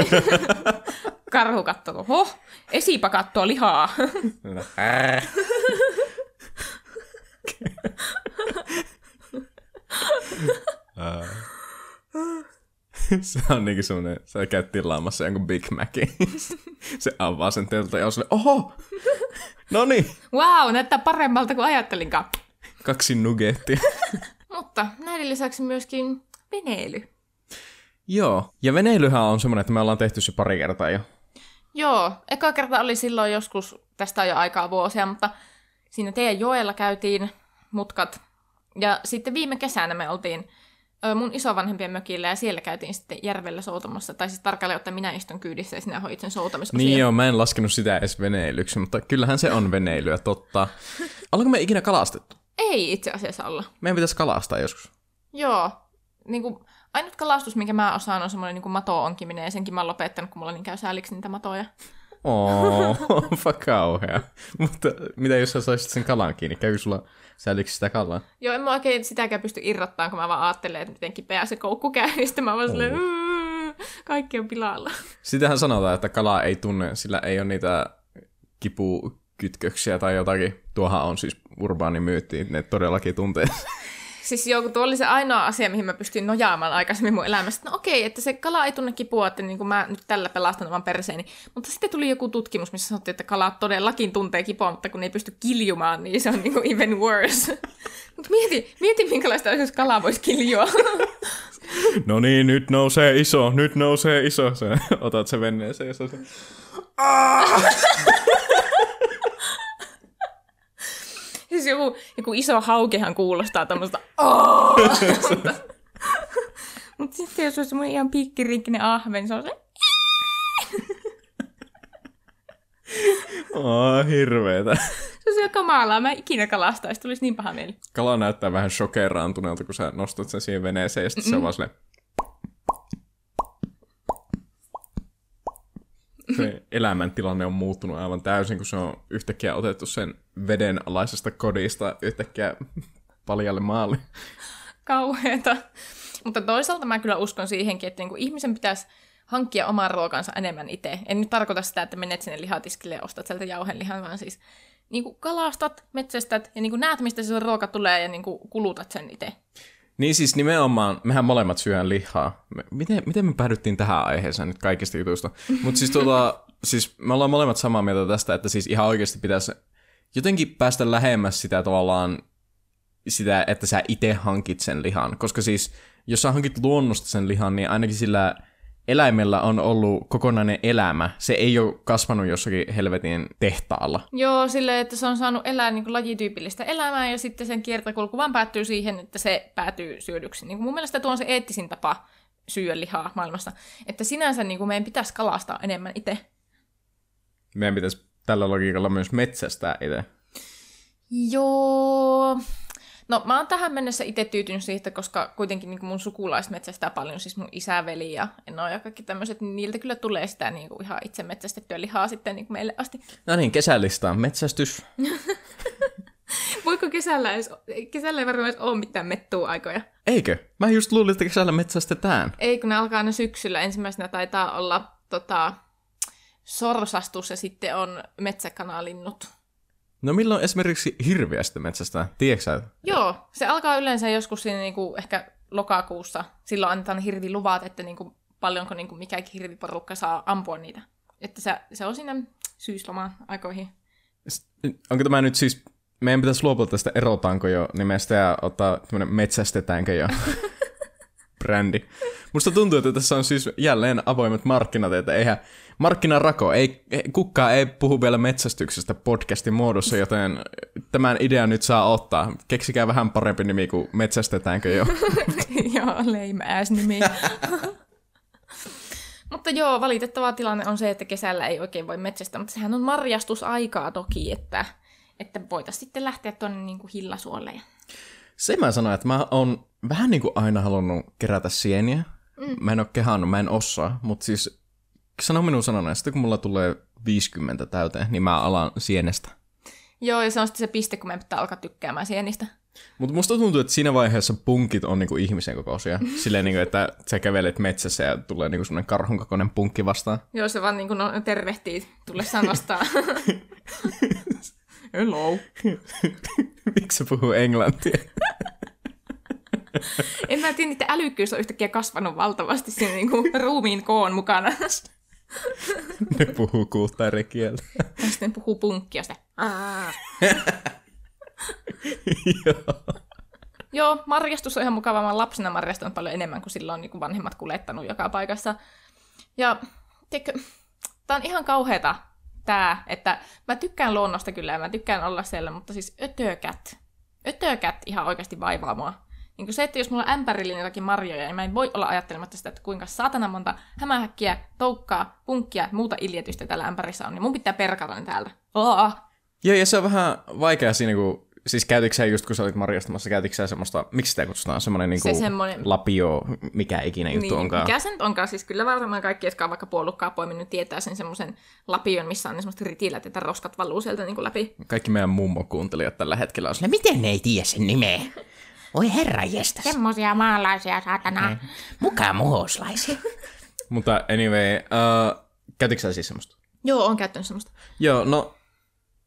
karhu katsoo, oho, esipakattua lihaa. se on niinku semmonen, sä käyt tilaamassa jonkun Big Macin. se avaa sen teltta ja on silleen, oho, no niin. Wow, näyttää paremmalta kuin ajattelinkaan. Kaksi nuggettia. Mutta näiden lisäksi myöskin veneily. Joo, ja veneilyhän on semmoinen, että me ollaan tehty se pari kertaa jo. Joo, eka kerta oli silloin joskus, tästä on jo aikaa vuosia, mutta siinä teidän joella käytiin mutkat. Ja sitten viime kesänä me oltiin mun isovanhempien mökillä ja siellä käytiin sitten järvellä soutamassa. Tai siis tarkalleen ottaen minä istun kyydissä ja sinä hoit sen soutamisosia. Niin joo, mä en laskenut sitä edes veneilyksi, mutta kyllähän se on veneilyä, totta. Ollaanko me ikinä kalastettu? Ei itse asiassa olla. Meidän pitäisi kalastaa joskus. Joo. Niin kuin, ainut kalastus, minkä mä osaan, on semmoinen niin mato-onkiminen, ja senkin mä oon lopettanut, kun mulla niin käy sääliksi niitä matoja. Oh, kauhea. Mutta mitä jos sä saisit sen kalan kiinni? Käykö sulla sääliksi sitä kalaa? Joo, en mä oikein sitäkään pysty irrottamaan, kun mä vaan ajattelen, että miten kipeä se koukku käy. Ja sitten mä vaan silleen, Kaikki on pilalla. Sitähän sanotaan, että kala ei tunne, sillä ei ole niitä kipukytköksiä tai jotakin. Tuohan on siis urbaani myytti, ne todellakin tuntee. Siis joo, kun tuo oli se ainoa asia, mihin mä pystyin nojaamaan aikaisemmin mun elämässä. No okei, että se kala ei tunne kipua, että niin kuin mä nyt tällä pelastan oman perseeni. Mutta sitten tuli joku tutkimus, missä sanottiin, että kala todellakin tuntee kipua, mutta kun ne ei pysty kiljumaan, niin se on niin kuin even worse. mutta mieti, mieti, minkälaista olisi, jos kala voisi kiljua. no niin, nyt nousee iso, nyt nousee iso. Sä otat se veneeseen se on se... Siis joku, joku iso haukehan kuulostaa tämmöistä Mutta mut sitten jos olisi semmoinen ihan pikkiriikkinen ahven, se on se... Oh, hirveetä. Se olisi ihan kamalaa. Mä ikinä kalastaisi, tulisi niin paha mieli. Kala näyttää vähän shokeraantuneelta, kun sä nostat sen siihen veneeseen ja sitten se on vaan silleen... se elämäntilanne on muuttunut aivan täysin, kun se on yhtäkkiä otettu sen vedenalaisesta kodista yhtäkkiä paljalle maalle. Kauheeta. Mutta toisaalta mä kyllä uskon siihenkin, että niinku ihmisen pitäisi hankkia oman ruokansa enemmän itse. En nyt tarkoita sitä, että menet sinne lihatiskille ja ostat sieltä jauhelihan, vaan siis niin kuin kalastat, metsästät ja niin kuin näet, mistä se ruoka tulee ja niin kuin kulutat sen itse. Niin siis nimenomaan, mehän molemmat syön lihaa. Me, miten, miten me päädyttiin tähän aiheeseen nyt kaikista jutuista? Mutta siis, tuota, siis me ollaan molemmat samaa mieltä tästä, että siis ihan oikeasti pitäisi jotenkin päästä lähemmäs sitä tavallaan, sitä, että sä itse hankit sen lihan. Koska siis, jos sä hankit luonnosta sen lihan, niin ainakin sillä eläimellä on ollut kokonainen elämä. Se ei ole kasvanut jossakin helvetin tehtaalla. Joo, sille että se on saanut elää niin kuin lajityypillistä elämää ja sitten sen kiertokulku vaan päättyy siihen, että se päätyy syödyksi. Niin kuin mun mielestä tuo on se eettisin tapa syödä lihaa maailmassa. Että sinänsä niin kuin meidän pitäisi kalastaa enemmän itse. Meidän pitäisi tällä logiikalla myös metsästää itse. Joo, No mä oon tähän mennessä itse tyytynyt siitä, koska kuitenkin niin mun sukulaiset metsästää paljon, siis mun isäveli ja en ole ja kaikki tämmöiset, niin niiltä kyllä tulee sitä niin kuin ihan itse metsästettyä lihaa sitten niin kuin meille asti. No niin, kesällistaan metsästys. Voiko kesällä edes, kesällä ei varmaan edes ole mitään mettua aikoja. Eikö? Mä just luulin, että kesällä metsästetään. Ei, kun ne alkaa aina syksyllä. Ensimmäisenä taitaa olla tota, sorsastus ja sitten on metsäkanalinnut. No milloin esimerkiksi hirviästä metsästä? Tiedätkö? Joo, se alkaa yleensä joskus siinä niinku ehkä lokakuussa. Silloin annetaan hirviluvat, että niinku paljonko niinku mikäkin hirviporukka saa ampua niitä. Että se, se on siinä syyslomaan aikoihin. Onko tämä nyt siis, meidän pitäisi luopua tästä erotaanko jo nimestä ja ottaa tämmöinen metsästetäänkö jo brändi. Musta tuntuu, että tässä on siis jälleen avoimet markkinat, että eihän markkinarako, ei, kukaan ei puhu vielä metsästyksestä podcastin muodossa, joten tämän idean nyt saa ottaa. Keksikää vähän parempi nimi kuin metsästetäänkö jo. joo, lame ass nimi. mutta joo, valitettava tilanne on se, että kesällä ei oikein voi metsästä, mutta sehän on marjastusaikaa toki, että, että voitaisiin sitten lähteä tuonne niin kuin hillasuolle. Se mä sanoin, että mä oon vähän niin kuin aina halunnut kerätä sieniä. Mm. Mä en ole kehannut, mä en osaa, mutta siis sano minun sanana, että kun mulla tulee 50 täyteen, niin mä alan sienestä. Joo, ja se on sitten se piste, kun me pitää alkaa tykkäämään sienistä. Mutta musta tuntuu, että siinä vaiheessa punkit on niinku ihmisen kokoisia. Silleen, niinku, että sä kävelet metsässä ja tulee niinku semmoinen karhun kokoinen punkki vastaan. Joo, se vaan niinku no, tervehtii tullessaan vastaan. Hello. Miksi se puhuu englantia? en mä tiedä, että älykkyys on yhtäkkiä kasvanut valtavasti siinä niinku ruumiin koon mukana. Ne puhuu kuutta eri kieltä. Ja sitten puhuu punkkia sitä. Joo. Joo, marjastus on ihan mukava. Mä lapsena marjastunut paljon enemmän kuin silloin niin kuin vanhemmat kulettanut joka paikassa. Ja tiedätkö, tää on ihan kauheeta tää, että mä tykkään luonnosta kyllä ja mä tykkään olla siellä, mutta siis ötökät. Ötökät ihan oikeasti vaivaa mua. Niin se, että jos mulla on ämpärillinen jotakin marjoja, niin mä en voi olla ajattelematta sitä, että kuinka saatana monta hämähäkkiä, toukkaa, punkkia ja muuta iljetystä tällä ämpärissä on, niin mun pitää perkata ne täältä. Oh. Joo, ja se on vähän vaikea siinä, kun siis käytitkö just kun sä olit marjastamassa, käytitkö sä semmoista, miksi sitä kutsutaan, semmoinen niinku Se semmoinen- lapio, mikä ikinä juttu Niin, onkaan. mikä se nyt onkaan? Siis kyllä varmaan kaikki, jotka on vaikka puolukkaa poiminut, tietää sen semmoisen lapion, missä on ne semmoiset ritilät, että roskat valuu sieltä niin kuin läpi. Kaikki meidän mummo-kuuntelijat tällä hetkellä on silleen, Miten ne ei tiedä sen nimeä? Oi herra jestas. Semmoisia maalaisia, saatana. Mukaan muhoslaisia. Mutta anyway, uh, käytitkö sä siis semmoista? Joo, on käyttänyt semmoista. Joo, no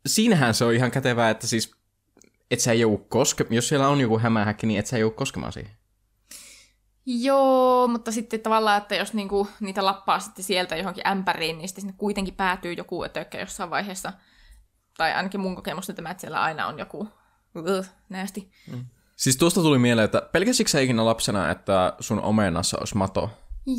siinähän se on ihan kätevää, että siis et sä joudu koske... Jos siellä on joku hämähäkki, niin et sä joudu koskemaan siihen. Joo, mutta sitten tavallaan, että jos niinku niitä lappaa sitten sieltä johonkin ämpäriin, niin sitten sinne kuitenkin päätyy joku ötökkä jossain vaiheessa. Tai ainakin mun kokemus on tämä, että siellä aina on joku näästi. Siis tuosta tuli mieleen, että pelkäsitkö sä ikinä lapsena, että sun omenassa olisi mato?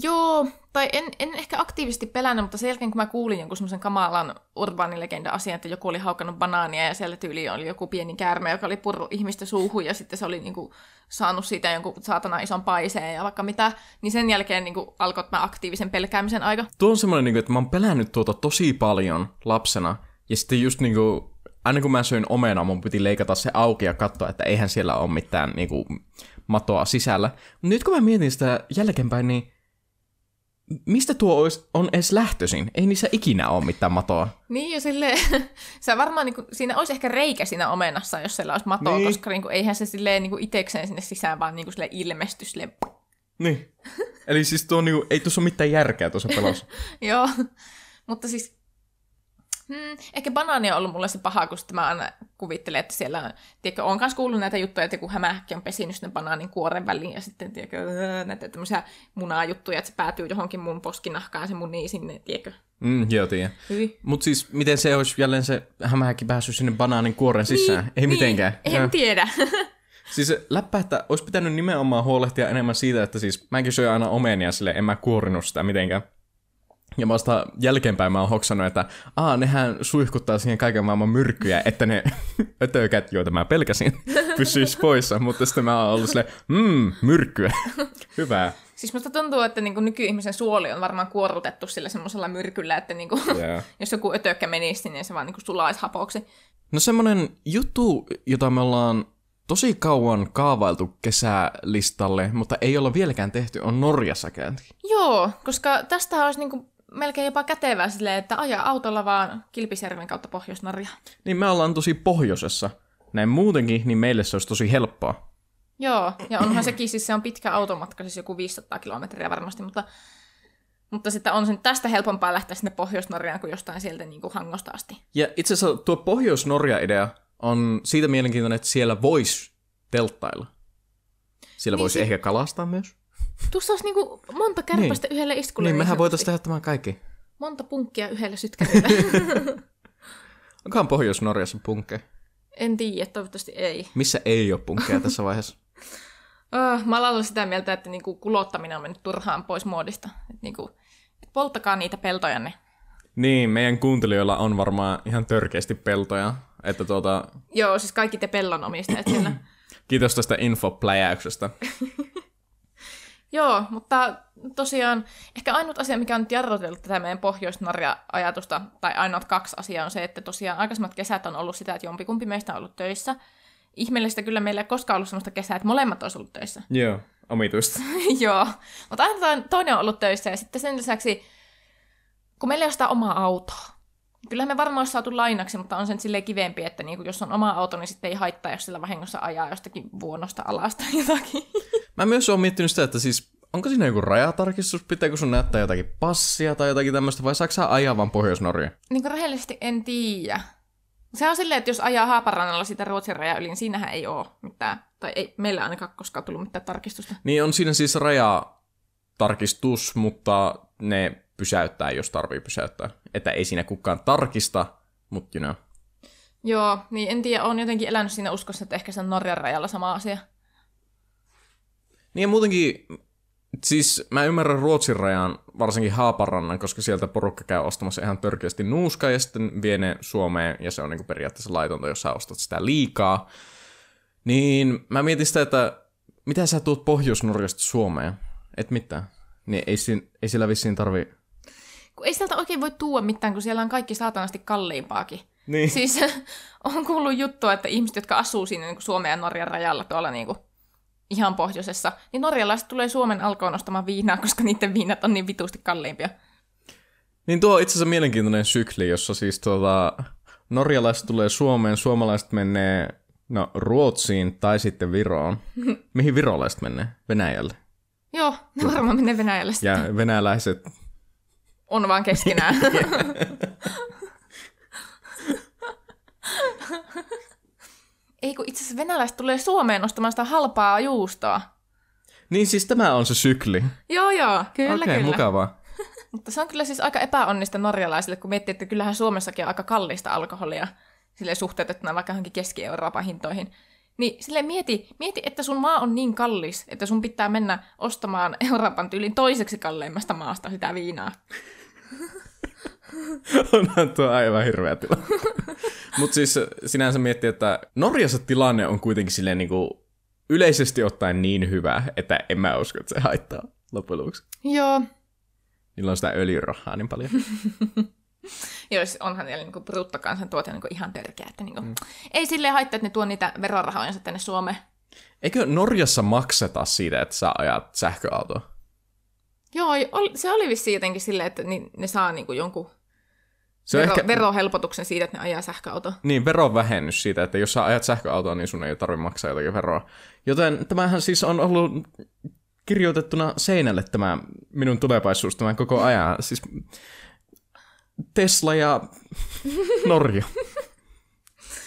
Joo, tai en, en ehkä aktiivisesti pelännyt, mutta sen jälkeen kun mä kuulin jonkun semmoisen kamalan urbaanilegenda asian, että joku oli haukannut banaania ja siellä tyyli oli joku pieni käärme, joka oli purru ihmistä suuhun ja sitten se oli niinku saanut siitä jonkun saatana ison paiseen ja vaikka mitä, niin sen jälkeen niinku alkoi tämä aktiivisen pelkäämisen aika. Tuo on semmoinen, niinku, että mä oon pelännyt tuota tosi paljon lapsena. Ja sitten just niinku, aina kun mä söin omena, mun piti leikata se auki ja katsoa, että eihän siellä ole mitään niinku, matoa sisällä. Mut nyt kun mä mietin sitä jälkeenpäin, niin mistä tuo olisi, on edes lähtöisin? Ei niissä ikinä ole mitään matoa. Niin ja silleen, sä varmaan niinku, siinä olisi ehkä reikä siinä omenassa, jos siellä olisi matoa, Niin. koska niinku, eihän se silleen niinku itekseen sinne sisään, vaan niinku sille ilmesty silleen, Niin. Eli siis tuo niinku, ei tuossa ole mitään järkeä tuossa pelossa. Joo, mutta siis hmm, ehkä banaani on ollut mulle se paha, kun mä aina kuvittelen, että siellä, tiedätkö, on myös kuullut näitä juttuja, että joku hämähäkki on pesinyt sinne banaanin kuoren väliin ja sitten, tiedätkö, öö, näitä tämmöisiä munajuttuja, että se päätyy johonkin mun poskinahkaan se munii sinne, tiedätkö. Mm, joo, tiedän. Mutta siis, miten se olisi jälleen se hämähäkki päässyt sinne banaanin kuoren sisään? ei mitenkään. Niin, Joo. en tiedä. Siis läppä, että olisi pitänyt nimenomaan huolehtia enemmän siitä, että siis mäkin söin aina omenia sille, en mä kuorinut sitä mitenkään. Ja vasta jälkeenpäin mä oon hoksannut, että aa, nehän suihkuttaa siihen kaiken maailman myrkkyjä, että ne ötökät, joita mä pelkäsin, pysyis poissa. Mutta sitten mä oon ollut silleen, mmm, myrkkyä. Hyvä. siis musta tuntuu, että niinku nykyihmisen suoli on varmaan kuorrutettu sillä semmoisella myrkyllä, että niinku, Joo. jos joku ötökkä menisi, niin se vaan niinku sulaisi hapoksi. No semmonen juttu, jota me ollaan tosi kauan kaavailtu kesälistalle, mutta ei olla vieläkään tehty, on Norjassa käynti. Joo, koska tästä olisi niinku melkein jopa kätevää silleen, että ajaa autolla vaan Kilpisjärven kautta Pohjois-Norjaan. Niin me ollaan tosi pohjoisessa. Näin muutenkin, niin meille se olisi tosi helppoa. Joo, ja onhan sekin, siis se on pitkä automatka, siis joku 500 kilometriä varmasti, mutta, mutta sitten on sen tästä helpompaa lähteä sinne Pohjois-Norjaan kuin jostain sieltä niin kuin Hangosta asti. Ja itse asiassa tuo Pohjois-Norja-idea on siitä mielenkiintoinen, että siellä voisi telttailla. Siellä Niin voisi se- ehkä kalastaa myös. Tuossa olisi niin kuin monta kärpästä niin. yhdelle iskulle. Niin, mehän voitaisiin tehdä tämän kaikki. Monta punkkia yhdelle sytkärille. Onkohan Pohjois-Norjassa punkkeja? en tiedä, toivottavasti ei. Missä ei ole punkkeja tässä vaiheessa? Oh, mä olen sitä mieltä, että niinku kulottaminen on mennyt turhaan pois muodista. Et niinku, et polttakaa niitä peltojanne. Niin, meidän kuuntelijoilla on varmaan ihan törkeästi peltoja. Että tuota, Joo, siis kaikki te pellon omistajat siellä. kiitos tästä infopläjäyksestä. Joo, mutta tosiaan ehkä ainut asia, mikä on nyt jarrutellut tätä meidän pohjois ajatusta tai ainoat kaksi asiaa on se, että tosiaan aikaisemmat kesät on ollut sitä, että jompikumpi meistä on ollut töissä. Ihmeellistä kyllä meillä ei koskaan ollut sellaista kesää, että molemmat olisi ollut töissä. Joo, omituista. Joo, mutta aina toinen- toinen on ollut töissä ja sitten sen lisäksi, kun meillä ei ole sitä omaa autoa, Kyllähän me varmaan olisi saatu lainaksi, mutta on sen silleen kivempi, että niinku, jos on oma auto, niin sitten ei haittaa, jos sillä vahingossa ajaa jostakin vuonosta alasta jotakin. Mä myös oon miettinyt sitä, että siis onko siinä joku rajatarkistus, pitääkö sun näyttää jotakin passia tai jotakin tämmöistä, vai saako sä ajaa vaan pohjois niin kuin rehellisesti en tiedä. Se on silleen, että jos ajaa Haaparannalla sitä Ruotsin raja yli, niin siinähän ei ole mitään, tai ei meillä ainakaan koskaan tullut mitään tarkistusta. Niin on siinä siis rajatarkistus, mutta ne pysäyttää, jos tarvii pysäyttää. Että ei siinä kukaan tarkista, mutta you know. Joo, niin en tiedä, on jotenkin elänyt siinä uskossa, että ehkä se on Norjan rajalla sama asia. Niin ja muutenkin, siis mä ymmärrän Ruotsin rajan, varsinkin Haaparannan, koska sieltä porukka käy ostamassa ihan törkeästi nuuskaa ja sitten vie ne Suomeen, ja se on niinku periaatteessa laitonta, jos sä ostat sitä liikaa. Niin mä mietin sitä, että mitä sä tuut Pohjois-Norjasta Suomeen? Et mitään. Niin ei, siinä, ei sillä vissiin tarvi... Kun ei sieltä oikein voi tuoda mitään, kun siellä on kaikki saatanasti kalliimpaakin. Niin. Siis on kuullut juttua, että ihmiset, jotka asuu siinä niin Suomen ja Norjan rajalla tuolla niin kuin ihan pohjoisessa, niin norjalaiset tulee Suomen alkoon ostamaan viinaa, koska niiden viinat on niin vitusti kalliimpia. Niin tuo on itse asiassa mielenkiintoinen sykli, jossa siis tuota, norjalaiset tulee Suomeen, suomalaiset menee no, Ruotsiin tai sitten Viroon. Mihin virolaiset menee? Venäjälle. Joo, ne varmaan menee Venäjälle sitten. Ja venäläiset... On vaan keskenään. Ei kun itse asiassa venäläiset tulee Suomeen ostamaan sitä halpaa juustoa. Niin siis tämä on se sykli. Joo, joo, kyllä, Okei, kyllä. mukavaa. Mutta se on kyllä siis aika epäonnista norjalaisille, kun miettii, että kyllähän Suomessakin on aika kallista alkoholia sille suhteutettuna vaikka johonkin Keski-Euroopan hintoihin. Niin sille mieti, mieti, että sun maa on niin kallis, että sun pitää mennä ostamaan Euroopan tyylin toiseksi kalleimmasta maasta sitä viinaa. Onhan tuo aivan hirveä tilanne. Mutta siis sinänsä miettii, että Norjassa tilanne on kuitenkin silleen niinku yleisesti ottaen niin hyvä, että en mä usko, että se haittaa loppujen lopuksi. Joo. Niillä on sitä öljyrahaa niin paljon. Joo, siis onhan niillä niinku bruttokansantuote niinku ihan törkeä. Että niinku, mm. Ei silleen haittaa, että ne tuo niitä verorahoja tänne Suomeen. Eikö Norjassa makseta siitä, että sä ajat sähköautoa? Joo, se oli vissiin jotenkin silleen, että ni- ne saa niinku jonkun Se vero- ehkä, verohelpotuksen siitä, että ne ajaa sähköautoa. niin, verovähennys siitä, että jos sä ajat sähköautoa, niin sun ei tarvitse maksaa jotakin veroa. Joten tämähän siis on ollut kirjoitettuna seinälle tämä minun tulevaisuus tämän koko ajan. Siis Tesla ja Norja.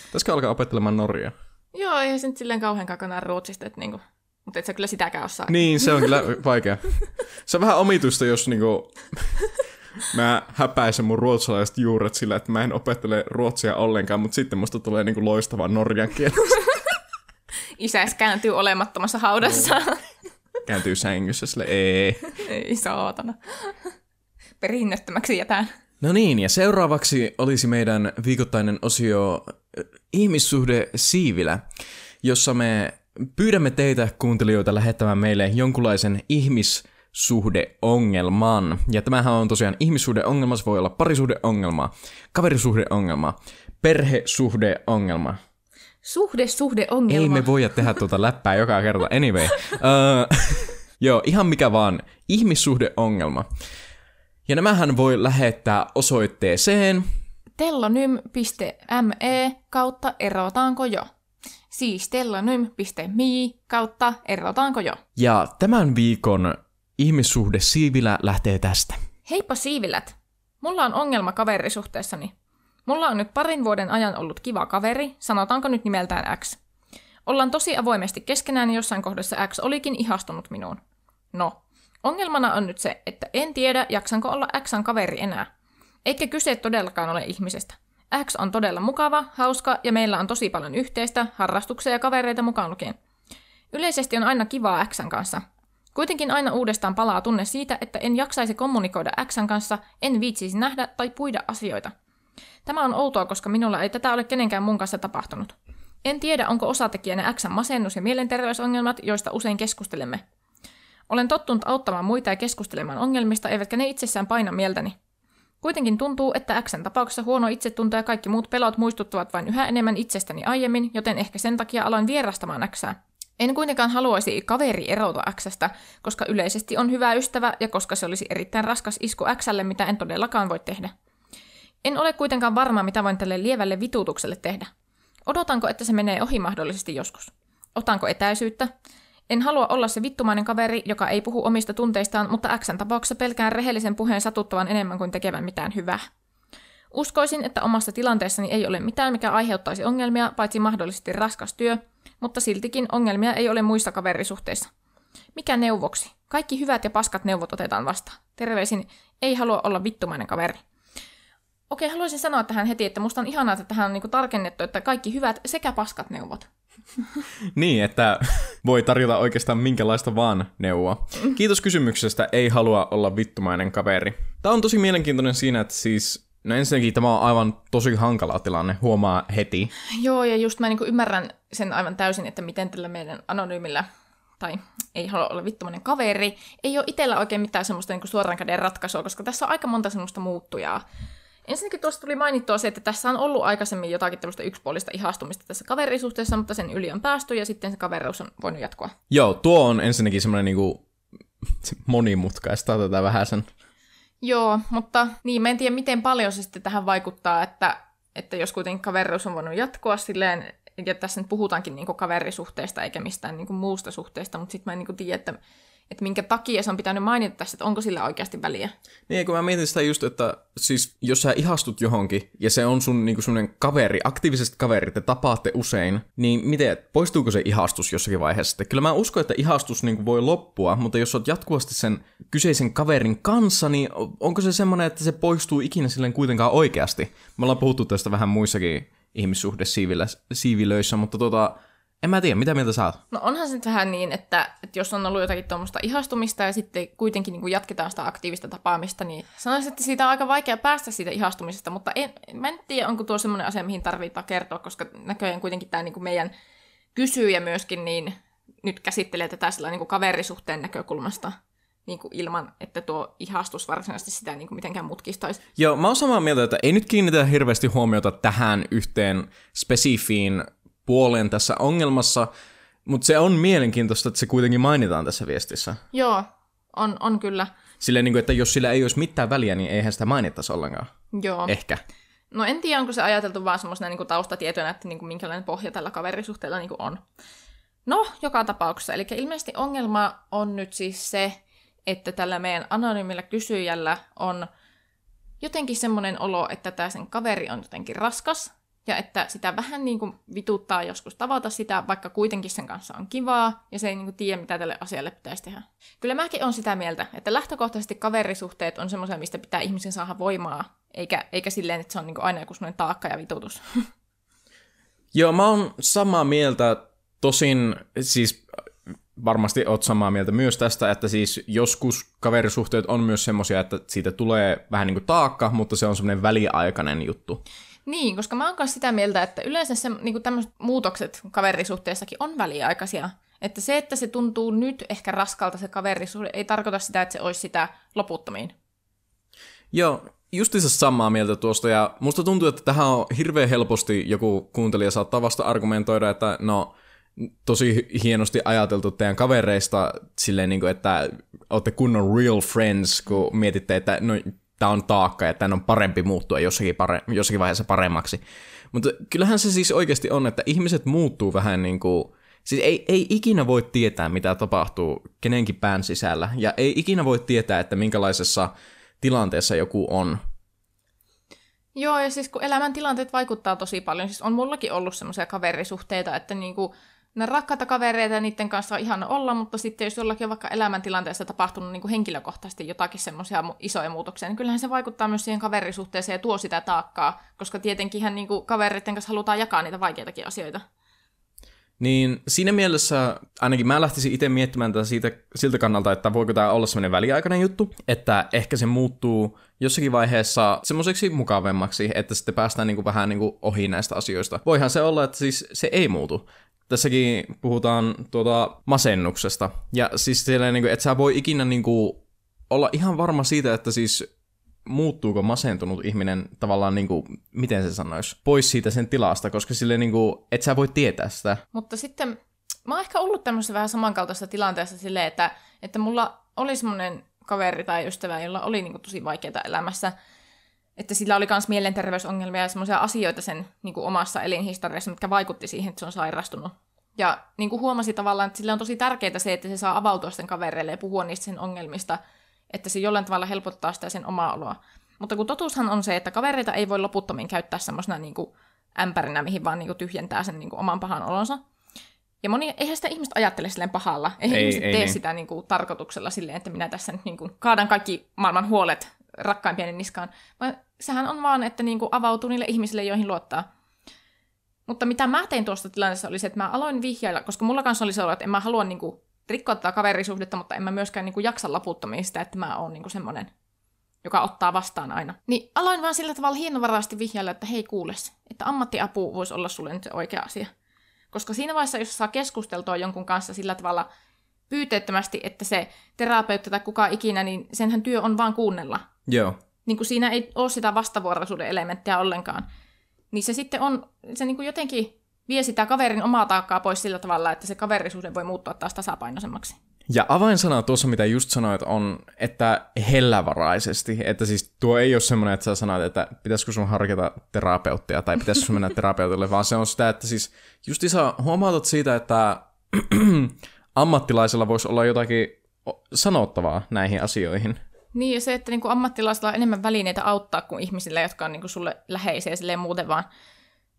Pitäisikö alkaa opettelemaan Norjaa? Joo, ei se nyt silleen kauhean kaukana Ruotsista, että niinku, mutta et sä kyllä sitäkään osaa. Niin, se on kyllä vaikea. Se on vähän omituista, jos niinku, mä häpäisen mun ruotsalaiset juuret sillä, että mä en opettele ruotsia ollenkaan, mutta sitten musta tulee niinku loistava norjan kieli. Isäs kääntyy olemattomassa haudassa. Kääntyy sängyssä sille, ei. ei saatana. Perinnöttömäksi jätään. No niin, ja seuraavaksi olisi meidän viikoittainen osio äh, Ihmissuhde Siivilä, jossa me pyydämme teitä kuuntelijoita lähettämään meille jonkunlaisen ihmissuhdeongelman. Ja tämähän on tosiaan ihmissuhdeongelma, se voi olla parisuhdeongelma, kaverisuhdeongelma, perhesuhdeongelma. Suhde, suhde, ongelma. Ei me voida tehdä tuota läppää joka kerta. Anyway. Uh, joo, ihan mikä vaan. Ihmissuhdeongelma. Ja nämähän voi lähettää osoitteeseen. tellonym.me kautta erotaanko jo. Siis tellonym.me kautta erotaanko jo. Ja tämän viikon ihmissuhde siivilä lähtee tästä. Heippa siivilät! Mulla on ongelma kaverisuhteessani. Mulla on nyt parin vuoden ajan ollut kiva kaveri, sanotaanko nyt nimeltään X. Ollaan tosi avoimesti keskenään ja jossain kohdassa X olikin ihastunut minuun. No, ongelmana on nyt se, että en tiedä, jaksanko olla Xn kaveri enää. Eikä kyse todellakaan ole ihmisestä. X on todella mukava, hauska ja meillä on tosi paljon yhteistä, harrastuksia ja kavereita mukaan lukien. Yleisesti on aina kivaa Xn kanssa. Kuitenkin aina uudestaan palaa tunne siitä, että en jaksaisi kommunikoida Xn kanssa, en viitsisi nähdä tai puida asioita. Tämä on outoa, koska minulla ei tätä ole kenenkään mun kanssa tapahtunut. En tiedä, onko osatekijänä Xn masennus ja mielenterveysongelmat, joista usein keskustelemme. Olen tottunut auttamaan muita ja keskustelemaan ongelmista, eivätkä ne itsessään paina mieltäni. Kuitenkin tuntuu, että Xn tapauksessa huono itsetunto ja kaikki muut pelot muistuttavat vain yhä enemmän itsestäni aiemmin, joten ehkä sen takia aloin vierastamaan Xää. En kuitenkaan haluaisi kaveri erota Xstä, koska yleisesti on hyvä ystävä ja koska se olisi erittäin raskas isku Xlle, mitä en todellakaan voi tehdä. En ole kuitenkaan varma, mitä voin tälle lievälle vituutukselle tehdä. Odotanko, että se menee ohi mahdollisesti joskus? Otanko etäisyyttä? En halua olla se vittumainen kaveri, joka ei puhu omista tunteistaan, mutta Xn tapauksessa pelkään rehellisen puheen satuttavan enemmän kuin tekevän mitään hyvää. Uskoisin, että omassa tilanteessani ei ole mitään, mikä aiheuttaisi ongelmia, paitsi mahdollisesti raskas työ, mutta siltikin ongelmia ei ole muissa kaverisuhteissa. Mikä neuvoksi? Kaikki hyvät ja paskat neuvot otetaan vastaan. Terveisin, ei halua olla vittumainen kaveri. Okei, haluaisin sanoa tähän heti, että musta on ihanaa, että tähän on niinku tarkennettu, että kaikki hyvät sekä paskat neuvot. Niin, että voi tarjota oikeastaan minkälaista vaan neuvoa. Kiitos kysymyksestä, ei halua olla vittumainen kaveri. Tämä on tosi mielenkiintoinen siinä, että siis, no ensinnäkin tämä on aivan tosi hankala tilanne, huomaa heti. Joo, ja just mä niinku ymmärrän sen aivan täysin, että miten tällä meidän anonyymillä, tai ei halua olla vittumainen kaveri, ei ole itsellä oikein mitään semmoista niinku suoran käden ratkaisua, koska tässä on aika monta semmoista muuttujaa. Ensinnäkin tuossa tuli mainittua se, että tässä on ollut aikaisemmin jotakin tämmöistä yksipuolista ihastumista tässä kaverisuhteessa, mutta sen yli on päästy ja sitten se kaveruus on voinut jatkua. Joo, tuo on ensinnäkin semmoinen niinku monimutkaista tätä vähän sen. Joo, mutta niin, mä en tiedä miten paljon se sitten tähän vaikuttaa, että, että jos kuitenkin kaveruus on voinut jatkua silleen, ja tässä nyt puhutaankin niin kaverisuhteesta eikä mistään niin muusta suhteesta, mutta sitten mä en niin tiedä, että että minkä takia se on pitänyt mainita tässä, että onko sillä oikeasti väliä. Niin, kun mä mietin sitä just, että siis jos sä ihastut johonkin ja se on sun niinku semmonen kaveri, aktiivisesti kaveri, te tapaatte usein, niin miten, poistuuko se ihastus jossakin vaiheessa? Sitten? Kyllä mä uskon, että ihastus niinku voi loppua, mutta jos oot jatkuvasti sen kyseisen kaverin kanssa, niin onko se semmoinen, että se poistuu ikinä silleen kuitenkaan oikeasti? Me ollaan puhuttu tästä vähän muissakin ihmissuhdesiivilöissä, mutta tota, en mä tiedä, mitä mieltä sä oot? No onhan se nyt vähän niin, että, että jos on ollut jotakin tuommoista ihastumista ja sitten kuitenkin niin kuin jatketaan sitä aktiivista tapaamista, niin sanoisin, että siitä on aika vaikea päästä siitä ihastumisesta, mutta en, mä en tiedä, onko tuo semmoinen asia, mihin tarvitaan kertoa, koska näköjään kuitenkin tämä niin kuin meidän kysyjä myöskin niin nyt käsittelee tätä sillä niin kuin kaverisuhteen näkökulmasta niin kuin ilman, että tuo ihastus varsinaisesti sitä niin kuin mitenkään mutkistaisi. Joo, mä oon samaa mieltä, että ei nyt kiinnitä hirveästi huomiota tähän yhteen spesifiin puoleen tässä ongelmassa, mutta se on mielenkiintoista, että se kuitenkin mainitaan tässä viestissä. Joo, on, on kyllä. Silleen, niin kuin, että jos sillä ei olisi mitään väliä, niin eihän sitä mainittaisi ollenkaan. Joo. Ehkä. No en tiedä, onko se ajateltu vaan semmoisena niin taustatietoina, että niin kuin minkälainen pohja tällä kaverisuhteella niin kuin on. No, joka tapauksessa. Eli ilmeisesti ongelma on nyt siis se, että tällä meidän anonyymillä kysyjällä on jotenkin semmoinen olo, että tämä sen kaveri on jotenkin raskas, ja että sitä vähän niin kuin vituttaa joskus tavata sitä, vaikka kuitenkin sen kanssa on kivaa, ja se ei niin kuin tiedä, mitä tälle asialle pitäisi tehdä. Kyllä mäkin on sitä mieltä, että lähtökohtaisesti kaverisuhteet on semmoisia, mistä pitää ihmisen saada voimaa, eikä, eikä silleen, että se on niin kuin aina joku semmoinen taakka ja vitutus. Joo, mä oon samaa mieltä, tosin siis varmasti oot samaa mieltä myös tästä, että siis joskus kaverisuhteet on myös semmoisia, että siitä tulee vähän niin kuin taakka, mutta se on semmoinen väliaikainen juttu. Niin, koska mä oon myös sitä mieltä, että yleensä se, niin tämmöiset muutokset kaverisuhteessakin on väliaikaisia. Että se, että se tuntuu nyt ehkä raskalta se kaverisuhde, ei tarkoita sitä, että se olisi sitä loputtomiin. Joo, justiinsa samaa mieltä tuosta, ja musta tuntuu, että tähän on hirveän helposti joku kuuntelija saattaa vasta argumentoida, että no, tosi hienosti ajateltu teidän kavereista silleen, niin kuin, että olette kunnon real friends, kun mietitte, että no, tämä on taakka ja tämän on parempi muuttua jossakin, pare- jossakin vaiheessa paremmaksi. Mutta kyllähän se siis oikeasti on, että ihmiset muuttuu vähän niin kuin, siis ei, ei ikinä voi tietää, mitä tapahtuu kenenkin pään sisällä, ja ei ikinä voi tietää, että minkälaisessa tilanteessa joku on. Joo, ja siis kun elämäntilanteet vaikuttaa tosi paljon, siis on mullakin ollut semmoisia kaverisuhteita, että niinku, ne rakkaita kavereita ja niiden kanssa on ihan olla, mutta sitten jos jollakin on vaikka elämäntilanteessa tapahtunut niin kuin henkilökohtaisesti jotakin semmoisia isoja muutoksia, niin kyllähän se vaikuttaa myös siihen kaverisuhteeseen ja tuo sitä taakkaa, koska tietenkin niin kavereiden kanssa halutaan jakaa niitä vaikeitakin asioita. Niin siinä mielessä ainakin mä lähtisin itse miettimään tätä siitä, siltä kannalta, että voiko tämä olla semmoinen väliaikainen juttu, että ehkä se muuttuu jossakin vaiheessa semmoiseksi mukavemmaksi, että sitten päästään niinku vähän niinku ohi näistä asioista. Voihan se olla, että siis se ei muutu. Tässäkin puhutaan tuota masennuksesta. Ja siis siellä, niin kuin, että sä voi ikinä niin kuin, olla ihan varma siitä, että siis muuttuuko masentunut ihminen tavallaan, niin kuin, miten se sanoisi, pois siitä sen tilasta, koska sille niin kuin, et sä voi tietää sitä. Mutta sitten mä oon ehkä ollut tämmöisessä vähän samankaltaisessa tilanteessa silleen, että, että mulla oli semmoinen kaveri tai ystävä, jolla oli niin kuin, tosi vaikeaa elämässä, että sillä oli myös mielenterveysongelmia ja semmoisia asioita sen niin kuin omassa elinhistoriassa, mitkä vaikutti siihen, että se on sairastunut. Ja niin kuin huomasi tavallaan, että sille on tosi tärkeää se, että se saa avautua sen kavereille ja puhua niistä sen ongelmista, että se jollain tavalla helpottaa sitä sen omaa oloa. Mutta kun totuushan on se, että kavereita ei voi loputtomiin käyttää semmoisena niin kuin ämpärinä, mihin vaan niin kuin tyhjentää sen niin kuin oman pahan olonsa. Ja moni, eihän sitä ihmistä ajattele silleen pahalla. Eihän ei, ihmiset ei, tee niin. sitä niin kuin, tarkoituksella silleen, että minä tässä nyt niin kuin, kaadan kaikki maailman huolet rakkaimpien niskaan. Vaan sehän on vaan, että niin kuin, avautuu niille ihmisille, joihin luottaa. Mutta mitä mä tein tuosta tilanteessa oli se, että mä aloin vihjailla, koska mulla kanssa oli se että en mä halua niin kuin, rikkoa tätä kaverisuhdetta, mutta en mä myöskään niin kuin, jaksa laputtomia sitä, että mä oon niin kuin, semmoinen, joka ottaa vastaan aina. Niin aloin vaan sillä tavalla hienovaraisesti vihjailla, että hei kuules, että ammattiapu voisi olla sulle nyt se oikea asia. Koska siinä vaiheessa, jos saa keskusteltua jonkun kanssa sillä tavalla pyyteettömästi, että se terapeutti tai kuka ikinä, niin senhän työ on vaan kuunnella. Joo. Niin kuin siinä ei ole sitä vastavuoroisuuden elementtiä ollenkaan niin se sitten on, se niin kuin jotenkin vie sitä kaverin omaa taakkaa pois sillä tavalla, että se kaverisuhde voi muuttua taas tasapainoisemmaksi. Ja avainsana tuossa, mitä just sanoit, on, että hellävaraisesti. Että siis tuo ei ole semmoinen, että sä sanoit, että pitäisikö sun harkita terapeuttia tai pitäisikö sun mennä terapeutille, vaan se on sitä, että siis just sä huomautat siitä, että ammattilaisella voisi olla jotakin sanottavaa näihin asioihin. Niin, ja se, että niinku ammattilaisilla on enemmän välineitä auttaa kuin ihmisillä, jotka on niinku sulle läheisiä silleen muuten vaan.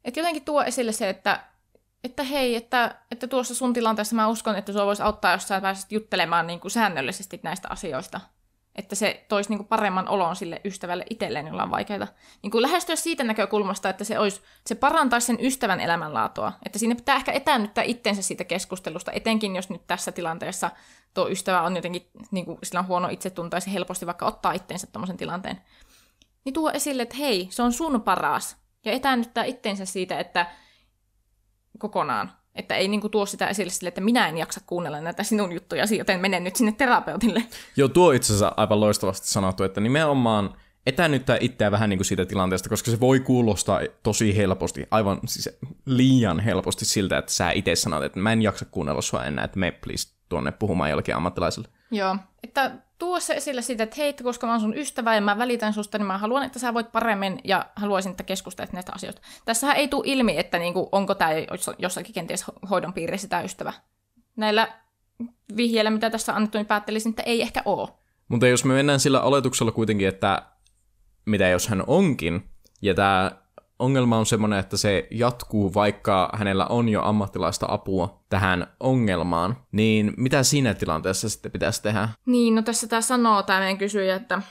Että jotenkin tuo esille se, että, että hei, että, että tuossa sun tilanteessa mä uskon, että sua voisi auttaa, jos sä pääsit juttelemaan niinku säännöllisesti näistä asioista että se toisi niin kuin paremman olon sille ystävälle itselleen, jolla on vaikeita. Niin kuin lähestyä siitä näkökulmasta, että se, olisi, se parantaisi sen ystävän elämänlaatua. Että siinä pitää ehkä etäännyttää itsensä siitä keskustelusta, etenkin jos nyt tässä tilanteessa tuo ystävä on jotenkin, niin kuin, sillä on huono itsetunto ja se helposti vaikka ottaa itsensä tuommoisen tilanteen. Niin tuo esille, että hei, se on sun paras. Ja etäännyttää itsensä siitä, että kokonaan, että ei niinku tuo sitä esille sille, että minä en jaksa kuunnella näitä sinun juttuja, joten menen nyt sinne terapeutille. Joo, tuo itse asiassa aivan loistavasti sanottu, että nimenomaan etäännyttää itseä vähän niin kuin siitä tilanteesta, koska se voi kuulostaa tosi helposti, aivan siis liian helposti siltä, että sä itse sanot, että mä en jaksa kuunnella sua enää, että me please tuonne puhumaan jollekin ammattilaiselle. Joo, että tuo se esille siitä, että hei, koska mä oon sun ystävä ja mä välitän susta, niin mä haluan, että sä voit paremmin ja haluaisin, että keskustelet näistä asioista. Tässähän ei tule ilmi, että niinku, onko tämä jossakin kenties hoidon piirissä tämä ystävä. Näillä vihjeillä, mitä tässä on annettu, niin päättelisin, että ei ehkä ole. Mutta jos me mennään sillä oletuksella kuitenkin, että mitä jos hän onkin, ja tämä ongelma on semmoinen, että se jatkuu, vaikka hänellä on jo ammattilaista apua tähän ongelmaan, niin mitä siinä tilanteessa sitten pitäisi tehdä? Niin, no tässä tämä sanoo tämä meidän kysyjä, että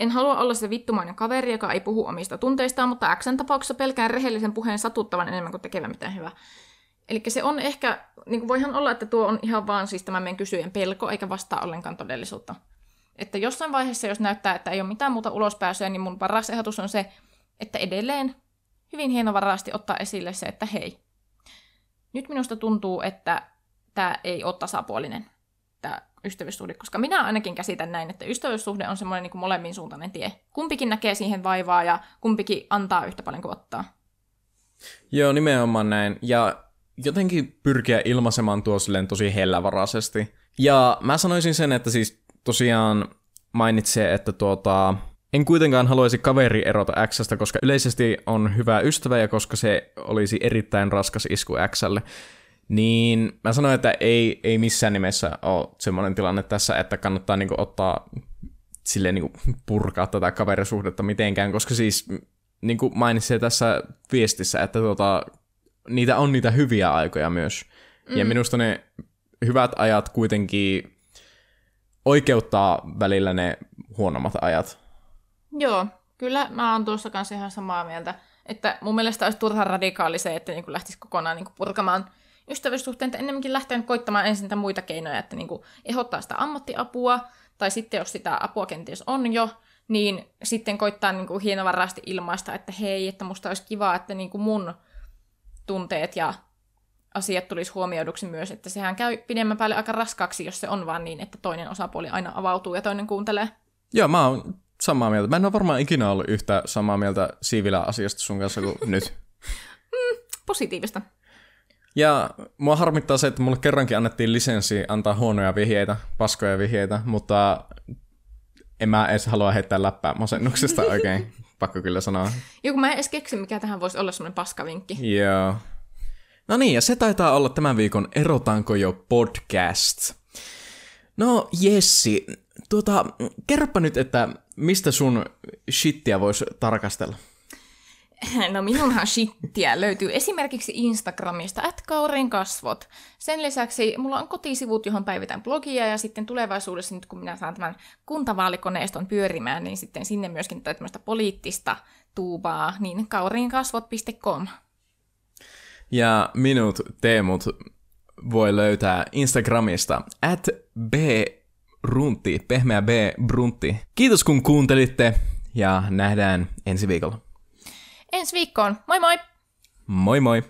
en halua olla se vittumainen kaveri, joka ei puhu omista tunteistaan, mutta Xn tapauksessa pelkään rehellisen puheen satuttavan enemmän kuin tekevän mitään hyvää. Eli se on ehkä, niin voihan olla, että tuo on ihan vaan siis tämä meidän kysyjän pelko, eikä vastaa ollenkaan todellisuutta. Että jossain vaiheessa, jos näyttää, että ei ole mitään muuta ulospääsyä, niin mun paras ehdotus on se, että edelleen hyvin hienovaraasti ottaa esille se, että hei, nyt minusta tuntuu, että tämä ei ole tasapuolinen, tämä ystävyyssuhde, koska minä ainakin käsitän näin, että ystävyyssuhde on semmoinen niin molemmin suuntainen tie. Kumpikin näkee siihen vaivaa ja kumpikin antaa yhtä paljon kuin ottaa. Joo, nimenomaan näin. Ja jotenkin pyrkiä ilmaisemaan tuo silleen tosi hellävaraisesti. Ja mä sanoisin sen, että siis tosiaan mainitsee, että tuota, en kuitenkaan haluaisi kaveri erota Xstä, koska yleisesti on hyvä ystävä ja koska se olisi erittäin raskas isku Xlle. Niin mä sanoin, että ei, ei missään nimessä ole semmoinen tilanne tässä, että kannattaa niinku ottaa silleen niinku purkaa tätä kaverisuhdetta mitenkään, koska siis niin kuin mainitsee tässä viestissä, että tuota, niitä on niitä hyviä aikoja myös. Mm. Ja minusta ne hyvät ajat kuitenkin oikeuttaa välillä ne huonommat ajat. Joo, kyllä mä oon tuossa kanssa ihan samaa mieltä. Että mun mielestä olisi turhan radikaali se, että niin lähtisi kokonaan niin purkamaan ystävyyssuhteen, ennemminkin lähteä koittamaan ensin niitä muita keinoja, että niin ehdottaa sitä ammattiapua, tai sitten jos sitä apua kenties on jo, niin sitten koittaa niin kuin hienovaraasti ilmaista, että hei, että musta olisi kiva, että niin kuin mun tunteet ja asiat tulisi huomioiduksi myös, että sehän käy pidemmän päälle aika raskaaksi, jos se on vaan niin, että toinen osapuoli aina avautuu ja toinen kuuntelee. Joo, mä oon samaa mieltä. Mä en ole varmaan ikinä ollut yhtä samaa mieltä siivilä asiasta sun kanssa kuin nyt. Mm, positiivista. Ja mua harmittaa se, että mulle kerrankin annettiin lisenssi antaa huonoja vihjeitä, paskoja vihjeitä, mutta en mä edes halua heittää läppää masennuksesta oikein, pakko kyllä sanoa. Joku mä en edes keksi, mikä tähän voisi olla semmoinen paskavinkki. Joo. No niin, ja se taitaa olla tämän viikon Erotanko jo podcast. No Jessi, tuota, kerropa nyt, että mistä sun shittiä voisi tarkastella? No minunhan shittiä löytyy esimerkiksi Instagramista, at Kaurin kasvot. Sen lisäksi mulla on kotisivut, johon päivitän blogia ja sitten tulevaisuudessa nyt kun minä saan tämän kuntavaalikoneiston pyörimään, niin sitten sinne myöskin tämmöistä poliittista tuubaa, niin kaurinkasvot.com. Ja minut, Teemut, voi löytää Instagramista at b Brunti, pehmeä B Brunti. Kiitos kun kuuntelitte ja nähdään ensi viikolla. Ensi viikkoon. Moi moi! Moi moi!